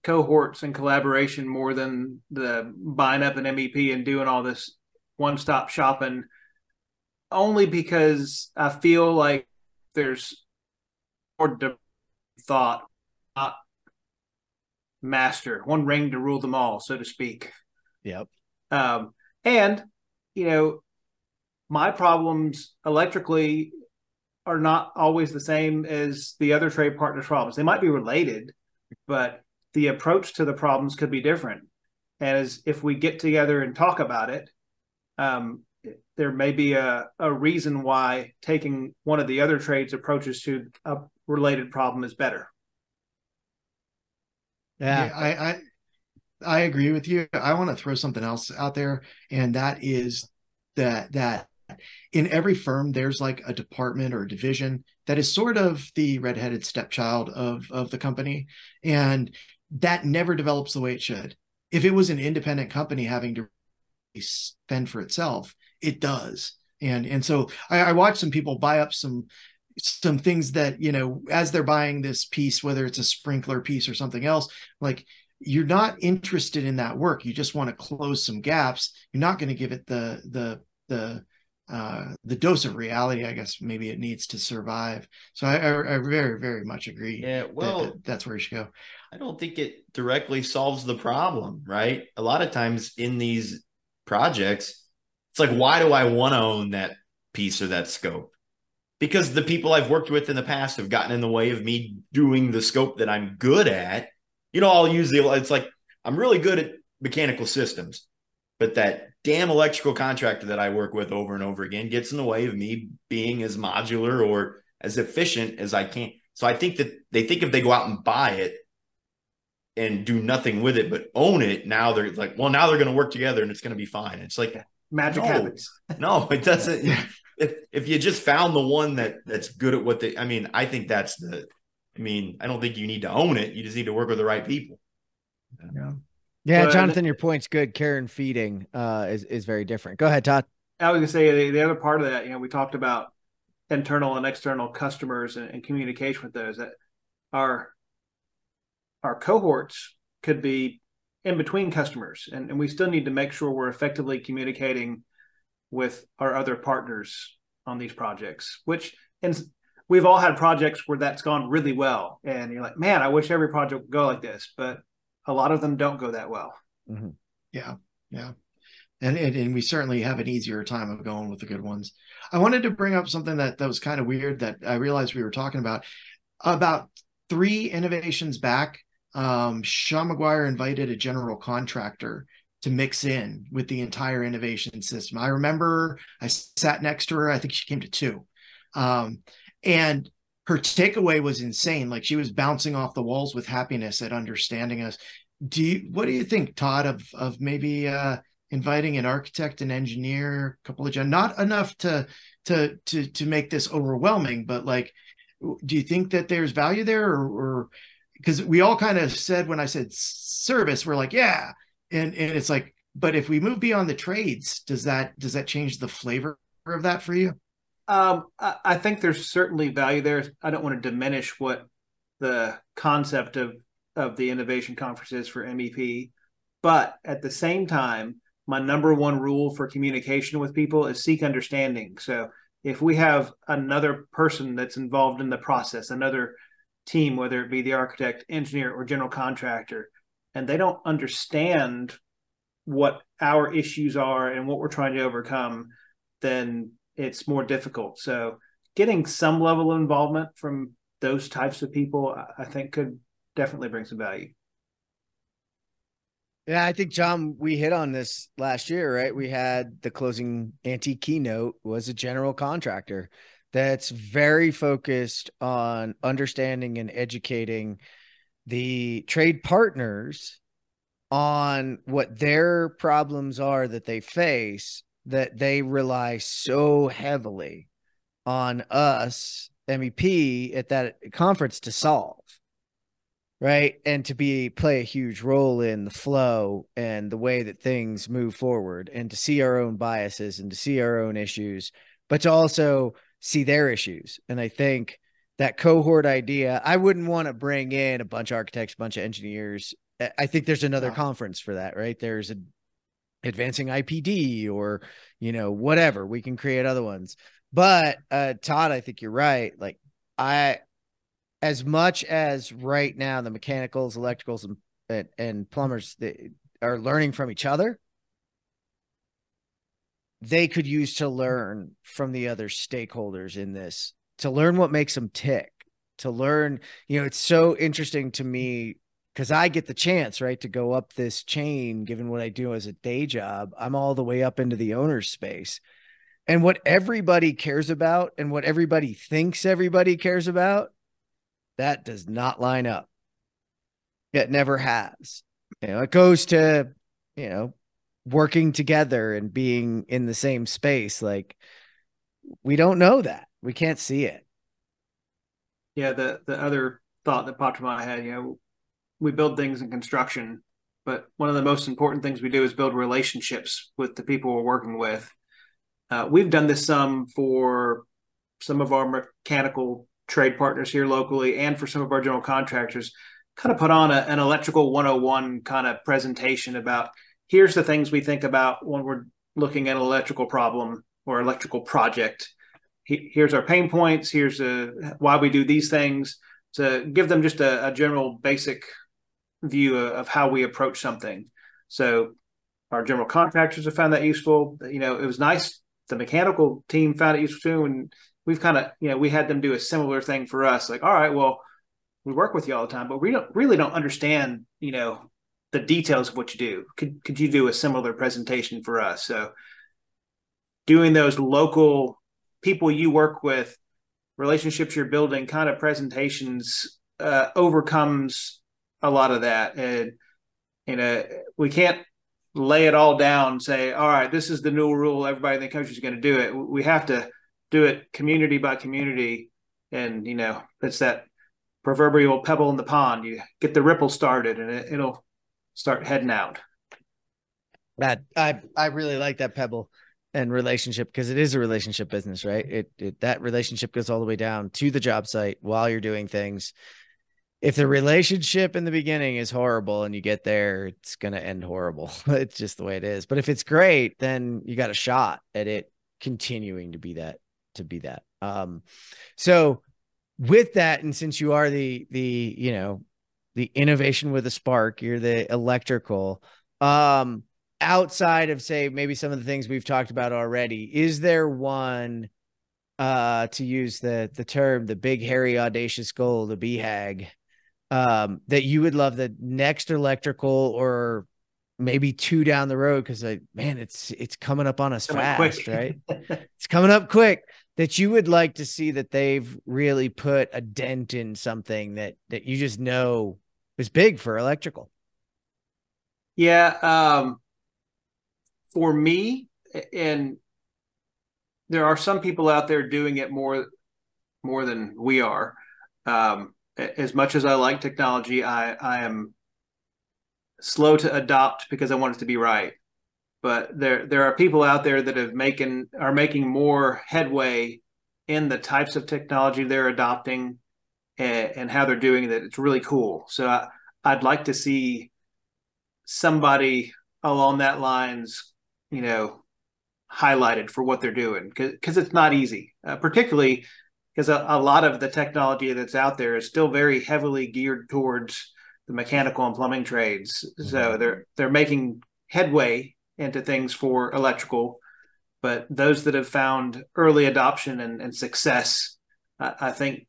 cohorts and collaboration more than the buying up an mep and doing all this one stop shopping only because i feel like there's more thought, not master, one ring to rule them all, so to speak. Yep. Um, and you know, my problems electrically are not always the same as the other trade partners' problems. They might be related, but the approach to the problems could be different. And as if we get together and talk about it, um, there may be a, a reason why taking one of the other trades approaches to a related problem is better. Yeah, yeah I, I I agree with you. I want to throw something else out there, and that is that that in every firm there's like a department or a division that is sort of the redheaded stepchild of of the company, and that never develops the way it should. If it was an independent company having to spend for itself, it does. And and so I, I watched some people buy up some some things that you know as they're buying this piece whether it's a sprinkler piece or something else like you're not interested in that work you just want to close some gaps you're not going to give it the the the uh, the dose of reality, I guess maybe it needs to survive. So I, I, I very, very much agree. Yeah, well, that, that, that's where you should go. I don't think it directly solves the problem, right? A lot of times in these projects, it's like, why do I want to own that piece or that scope? Because the people I've worked with in the past have gotten in the way of me doing the scope that I'm good at. You know, I'll use the, it's like I'm really good at mechanical systems, but that damn electrical contractor that I work with over and over again gets in the way of me being as modular or as efficient as I can. So I think that they think if they go out and buy it and do nothing with it but own it, now they're like, well, now they're going to work together and it's going to be fine. It's like magic no, happens. No, it doesn't. If if you just found the one that that's good at what they, I mean, I think that's the. I mean, I don't think you need to own it. You just need to work with the right people. Yeah. Yeah, But- Jonathan, your point's good. Care and feeding uh, is is very different. Go ahead, Todd. I was gonna say the, the other part of that, you know, we talked about internal and external customers and, and communication with those that our our cohorts could be in between customers and, and we still need to make sure we're effectively communicating with our other partners on these projects, which and we've all had projects where that's gone really well. And you're like, man, I wish every project would go like this, but a lot of them don't go that well. Yeah, yeah, and, and and we certainly have an easier time of going with the good ones. I wanted to bring up something that that was kind of weird that I realized we were talking about about three innovations back. Um, Sean McGuire invited a general contractor to mix in with the entire innovation system. I remember I sat next to her. I think she came to two, um, and her takeaway was insane. Like she was bouncing off the walls with happiness at understanding us do you what do you think todd of of maybe uh inviting an architect an engineer a couple of gen not enough to to to to make this overwhelming but like do you think that there's value there or or because we all kind of said when i said service we're like yeah and and it's like but if we move beyond the trades does that does that change the flavor of that for you Um, I, think there's certainly value there. I don't want to diminish what the concept of of the innovation conference is for MEP, but at the same time, my number one rule for communication with people is seek understanding. So if we have another person that's involved in the process, another team, whether it be the architect, engineer, or general contractor, and they don't understand what our issues are and what we're trying to overcome, then it's more difficult. So getting some level of involvement from those types of people, I- think could definitely bring some value. Yeah, I think John, we hit on this last year, right? We had the closing anti keynote was a general contractor that's very focused on understanding and educating the trade partners on what their problems are that they face that they rely so heavily on us MEP at that conference to solve right? And to be play a huge role in the flow and the way that things move forward and to see our own biases and to see our own issues but to also see their issues. And i think that cohort idea i wouldn't want to bring in a bunch of architects a bunch of engineers. I- think there's another conference for that right? There's a advancing ipd or you know whatever. We can create other ones. But uh todd i think you're right. Like i as much as right now the mechanicals, electricals, and and, and plumbers they are learning from each other, they could use to learn from the other stakeholders in this to learn what makes them tick. To learn, you know, it's so interesting to me because I get the chance, right, to go up this chain, given what I do as a day job. I'm all the way up into the owner's space. And what everybody cares about and what everybody thinks everybody cares about that does not line up. It never has. You know, it goes to, you know, working together and being in the same space. Like we don't know that. We can't see it. Yeah, the the other thought that popped in my head, you know, we build things in construction, but one of the most important things we do is build relationships with the people we're working with. Uh, we've done this some for some of our mechanical trade partners here locally and for some of our general contractors kind of put on a, an electrical 101 kind of presentation about here's the things we think about when we're looking at an electrical problem or electrical project here's our pain points here's uh why we do these things to give them just a, a general basic view of, of how we approach something. So our general contractors have found that useful. You know it was nice the mechanical team found it useful too and we've kind of you know we had them do a similar thing for us like all right well we work with you all the time but we don't really don't understand you know the details of what you do. Could could you do a similar presentation for us? So doing those local people you work with relationships you're building, kind of presentations uh, overcomes a lot of that. And you know, we can't lay it all down and say, all right, this is the new rule. Everybody in the country is going to do it. We have to do it community by community. And, you know, it's that proverbial pebble in the pond. You get the ripple started and it, it'll start heading out. That I, I really like that pebble and relationship because it is a relationship business, right? It, it that relationship goes all the way down to the job site while you're doing things if the relationship in the beginning is horrible and you get there, it's going to end horrible. it's just the way it is. But if it's great, then you got a shot at it continuing to be that, to be that. Um, so with that, and since you are the, the, you know, the innovation with a spark, you're the electrical, um, outside of say, maybe some of the things we've talked about already, is there one, uh, to use the, the term, the big, hairy, audacious goal, the BHAG, um, that you would love the next electrical or maybe two down the road because I man, it's it's coming up on us coming fast, right? it's coming up quick. That you would like to see that they've really put a dent in something that that you just know is big for electrical. Yeah, um, for me, and there are some people out there doing it more more than we are. Um, as much as I like technology, I, I am slow to adopt because I want it to be right. But there there are people out there that have making are making more headway in the types of technology they're adopting and, and how they're doing that. It's really cool. So I, I'd like to see somebody along that lines, you know, highlighted for what they're doing because it's not easy, uh, particularly because a, a, lot of the technology that's out there is still very heavily geared towards the mechanical and plumbing trades. Mm-hmm. So they're they're making headway into things for electrical, but those that have found early adoption and, and success, I, I, think,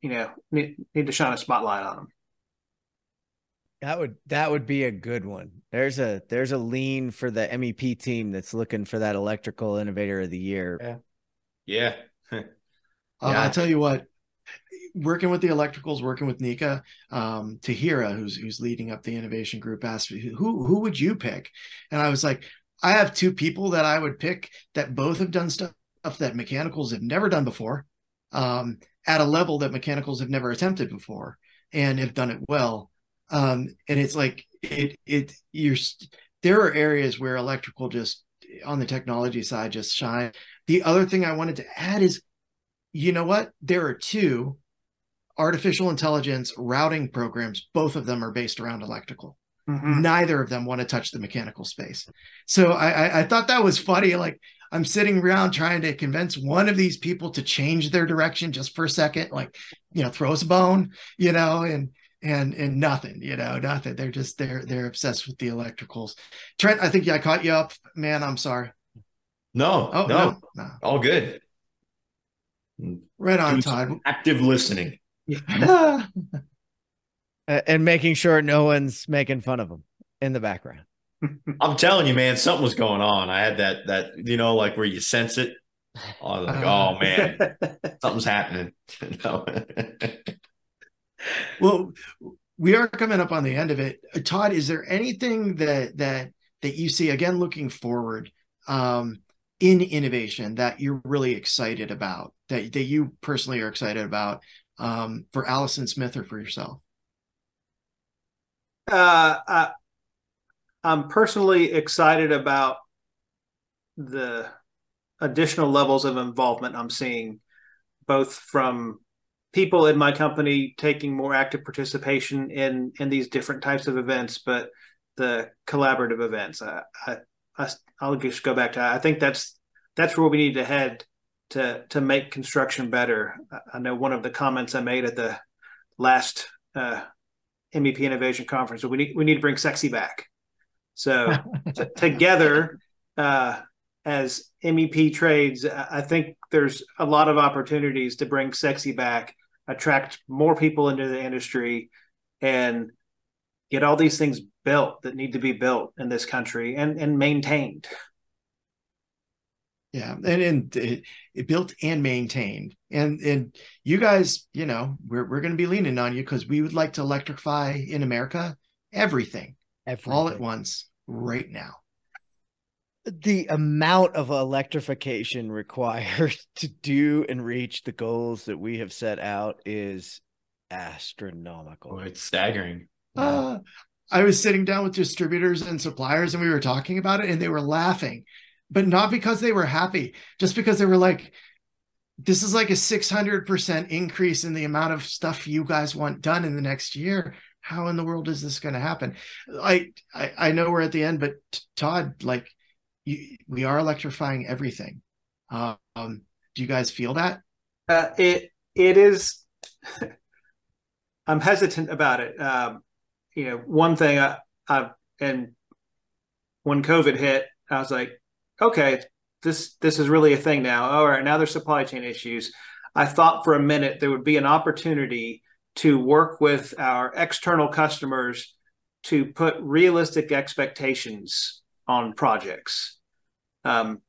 you know, need, need to shine a spotlight on them. That would that would be a good one. There's a there's a lean for the MEP team that's looking for that electrical innovator of the year. Yeah. Yeah. Um, yeah. I tell you what, working with the electricals, working with NECA, um, Tahira, who's who's leading up the innovation group, asked me who who would you pick, and I was like, I have two people that I would pick that both have done stuff that mechanicals have never done before, um, at a level that mechanicals have never attempted before, and have done it well. Um, and it's like it it you're there are areas where electrical just on the technology side just shine. The other thing I wanted to add is you know what? There are two artificial intelligence routing programs. Both of them are based around electrical. Mm-hmm. Neither of them want to touch the mechanical space. So I, I, I thought that was funny. Like I'm sitting around trying to convince one of these people to change their direction just for a second, like you know, throws a bone, you know, and and and nothing, you know, nothing. They're just they're they're obsessed with the electricals. Trent, I think I caught you up, man. I'm sorry. No, oh, no, no, no. all good. Right on, Todd. Active listening. and making sure no one's making fun of them in the background. I'm telling you, man, something was going on. I had that that you know, like where you sense it. I was like, uh, oh man, something's happening. Well, we are coming up on the end of it. Todd, is there anything that that that you see again looking forward? Um, in innovation that you're really excited about that, that you personally are excited about um, for Allison Smith or for yourself? Uh, I, I'm personally excited about the additional levels of involvement I'm seeing, both from people in my company taking more active participation in in these different types of events, but the collaborative events. I, I I, will just go back to. I think that's that's where we need to head to to make construction better. I know one of the comments I made at the last uh, MEP Innovation Conference. We need we need to bring sexy back. So t- together uh, as MEP trades, I think there's a lot of opportunities to bring sexy back, attract more people into the industry, and get all these things built that need to be built in this country and and maintained. Yeah, and, and it, it built and maintained, and and you guys, you know, we're we're going to be leaning on you because we would like to electrify in America everything, Everything. all at once right now. The amount of electrification required to do and reach the goals that we have set out is astronomical. Boy, it's staggering. Uh, I was sitting down with distributors and suppliers, and we were talking about it, and they were laughing, but not because they were happy, just because they were like, "This is like a six hundred percent increase in the amount of stuff you guys want done in the next year. How in the world is this going to happen?" I, I I know we're at the end, but Todd, like, you, we are electrifying everything. Um, do you guys feel that? Uh, it it is. I'm hesitant about it. Um, you know, one thing I, I and when COVID hit, I was like, okay, this this is really a thing now. All right, now there's supply chain issues. I thought for a minute there would be an opportunity to work with our external customers to put realistic expectations on projects. Um,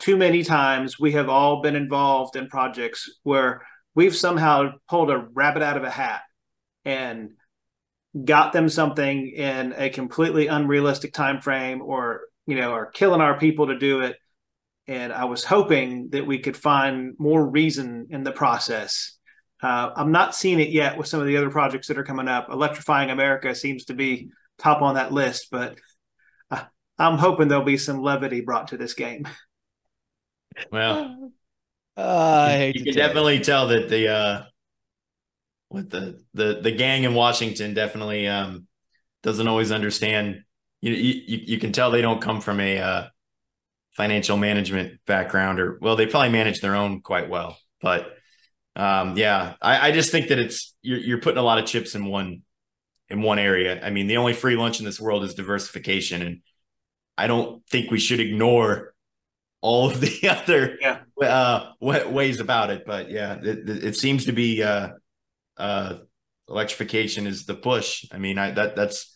too many times we have all been involved in projects where we've somehow pulled a rabbit out of a hat and got them something in a completely unrealistic time frame or you know are killing our people to do it. And i was hoping that we could find more reason in the process. Uh, i'm not seeing it yet with some of the other projects that are coming up. Electrifying america seems to be top on that list but i'm hoping there'll be some levity brought to this game. Well, Uh, you, you can tell definitely tell that the uh what the the the gang in Washington definitely um doesn't always understand. You you you can tell they don't come from a uh financial management background or well they probably manage their own quite well but um yeah I, I just think that it's you're you're putting a lot of chips in one in one area. I mean the only free lunch in this world is diversification and I don't think we should ignore all of the other Yeah. uh ways about it but yeah it, it seems to be uh uh electrification is the push i mean i that that's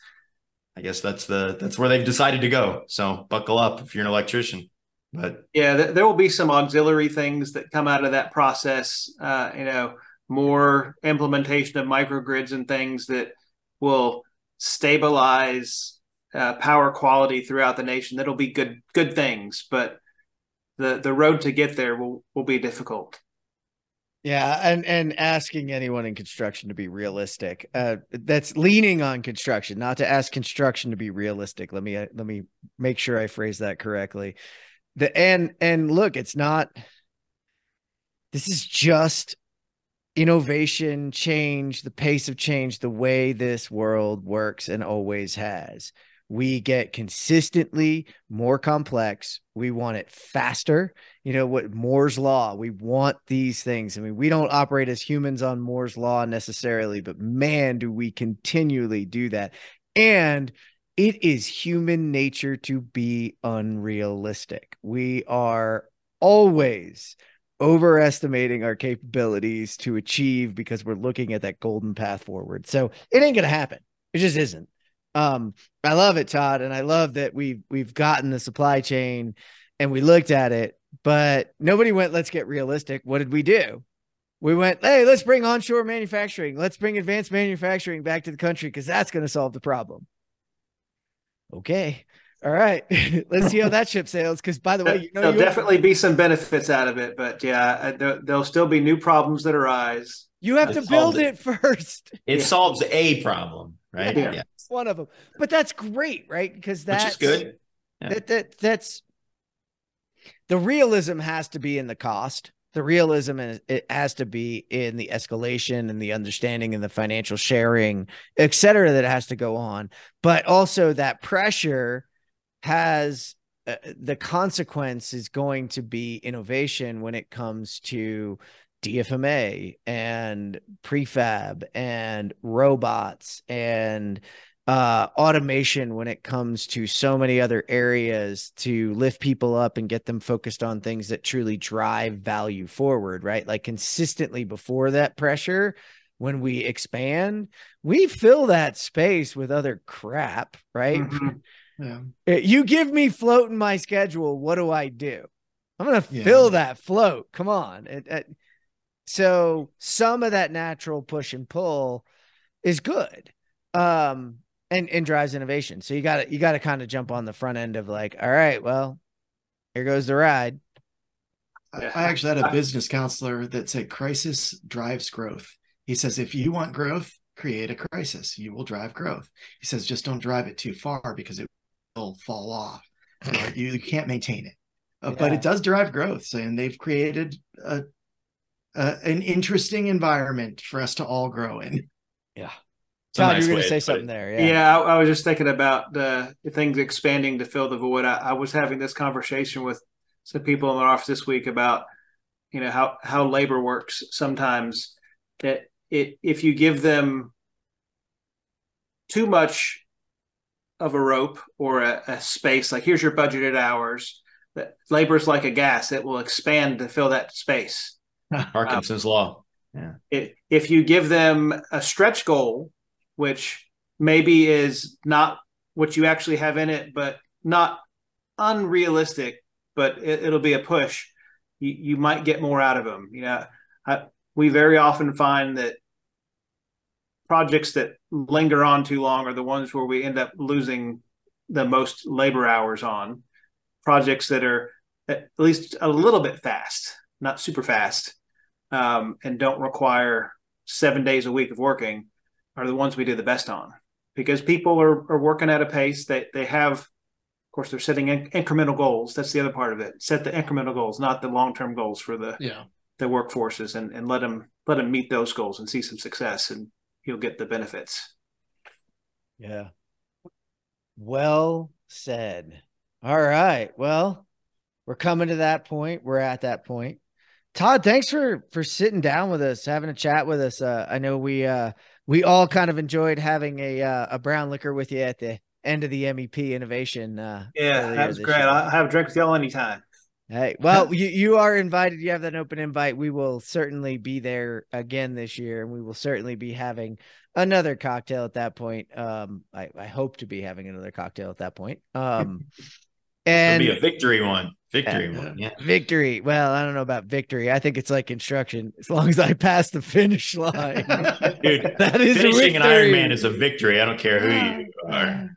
i guess that's the that's where they've decided to go so buckle up if you're an electrician but Yeah, th- there will be some auxiliary things that come out of that process. Uh, you know, more implementation of microgrids and things that will stabilize uh, power quality throughout the nation. That'll be good good things, but the the road to get there will will be difficult. Yeah, and and asking anyone in construction to be realistic. Uh, that's leaning on construction, not to ask construction to be realistic. Let me uh, let me make sure I phrase that correctly. The and and look, it's not. This is just innovation, change, the pace of change, the way this world works and always has. We get consistently more complex. We want it faster you know what Moore's law. We want these things. I mean, we don't operate as humans on Moore's law necessarily, but man, do we continually do that. And it is human nature to be unrealistic. We are always overestimating our capabilities to achieve because we're looking at that golden path forward. So it ain't gonna happen. It just isn't. Um, I love it, Todd, and I love that we've we've gotten the supply chain and we looked at it but nobody went, let's get realistic. What did we do? We went, hey, let's bring onshore manufacturing. Let's bring advanced manufacturing back to the country because that's going to solve the problem. Okay. All right. let's see how that ship sails. Because by the way, you know, There'll definitely be some benefits out of it, but yeah, uh, there, there'll still be new problems that arise. you have to build all it first. it Yeah. solves a problem right Yeah. yeah, One of them. But that's great, right? Because that's which is good Yeah. that, that that's the realism has to be in the cost the realism is it has to be in the escalation and the understanding and the financial sharing et cetera that has to go on but also that pressure has uh, the consequence is going to be innovation when it comes to DFMA and prefab and robots and uh, automation when it comes to so many other areas to lift people up and get them focused on things that truly drive value forward, right? Like consistently before that pressure, when we expand, we fill that space with other crap, right? Mhm. Yeah. Uh, You give me float in my schedule. What do I do? I'm gonna Yeah. fill that float. Come on. It- it- so some of that natural push and pull is good. Um and and drives innovation. So you gotta you gotta kind of jump on the front end of like, all right, well, here goes the ride. I I actually had a business counselor that said crisis drives growth. He says if you want growth, create a crisis. You will drive growth. He says just don't drive it too far because it will fall off. You, you can't maintain it. Uh, But it does drive growth. So, and they've created a, a an interesting environment for us to all grow in. Yeah. It's Todd, nice you're gonna say something it. there. Yeah, Yeah. I, I was just thinking about the things expanding to fill the void. I, I was having this conversation with some people in my office this week about, you know, how how labor works. Sometimes that it if you give them too much of a rope or a, a space, like here's your budgeted hours, that labor is like a gas; it will expand to fill that space. Parkinson's law. It, if you give them a stretch goal, which maybe is not what you actually have in it, but not unrealistic, but it, it'll be a push. You, you might get more out of them. You know, I, we very often find that projects that linger on too long are the ones where we end up losing the most labor hours on. Projects that are at least a little bit fast, not super fast, um, and don't require seven days a week of working are the ones we do the best on because people are, are working at a pace that they have of course they're setting in- incremental goals that's the other part of it set the incremental goals not the long-term goals for the Yeah. the workforces and, and let them let them meet those goals and see some success and you'll get the benefits Yeah. Well said. All right. Well, we're coming to that point. We're at that point. Todd, thanks for for sitting down with us, having a chat with us. Uh, I know we uh we all kind of enjoyed having a uh, a brown liquor with you at the end of the MEP innovation. Uh, yeah that was great year. i'll have a drink with y'all anytime Hey, well, you, you are invited. You have that open invite. We will certainly be there again this year, and we will certainly be having another cocktail at that point. Um, I, I hope to be having another cocktail at that point. Um, It'll and be a victory one. Victory Yeah. one. Yeah. victory. Well, I don't know about victory. I think it's like instruction. As long as I pass the finish line, Dude, that is a finishing an victory. Ironman is a victory. I don't care who you are.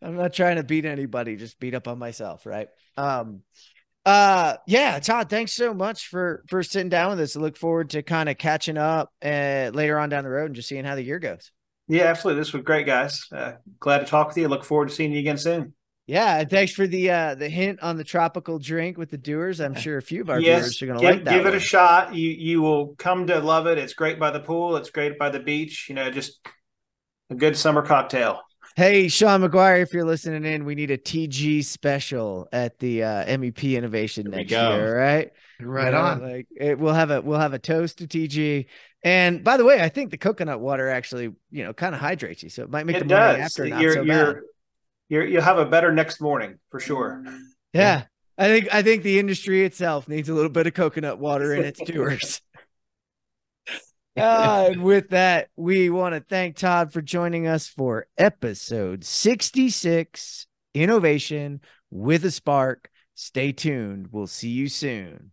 I'm not trying to beat anybody, just beat up on myself, right? Um uh yeah, Todd, thanks so much for for sitting down with us. I look forward to kind of catching up uh later on down the road and just seeing how the year goes. yeah absolutely this was great guys uh, glad to talk with you look forward to seeing you again soon Yeah, and thanks for the uh the hint on the tropical drink with the Dewar's. I'm sure a few of our yes viewers are gonna like that. give it a shot you you will come to love it it's great by the pool it's great by the beach you know just a good summer cocktail Hey, Sean McGuire, if you're listening in, we need a TG special at the uh, MEP Innovation There we next go. year, right? Right You know, on. Like it, we'll have a we'll have a toast to TG. And by the way, I think the coconut water actually, you know, kind of hydrates you, so it might make it the morning does after not you're so bad. You're you'll have a better next morning for sure Yeah. I think I think the industry itself needs a little bit of coconut water in its Dewar's. Uh, and with that, we want to thank Todd for joining us for episode 66 Innovation with a Spark. Stay tuned. We'll see you soon.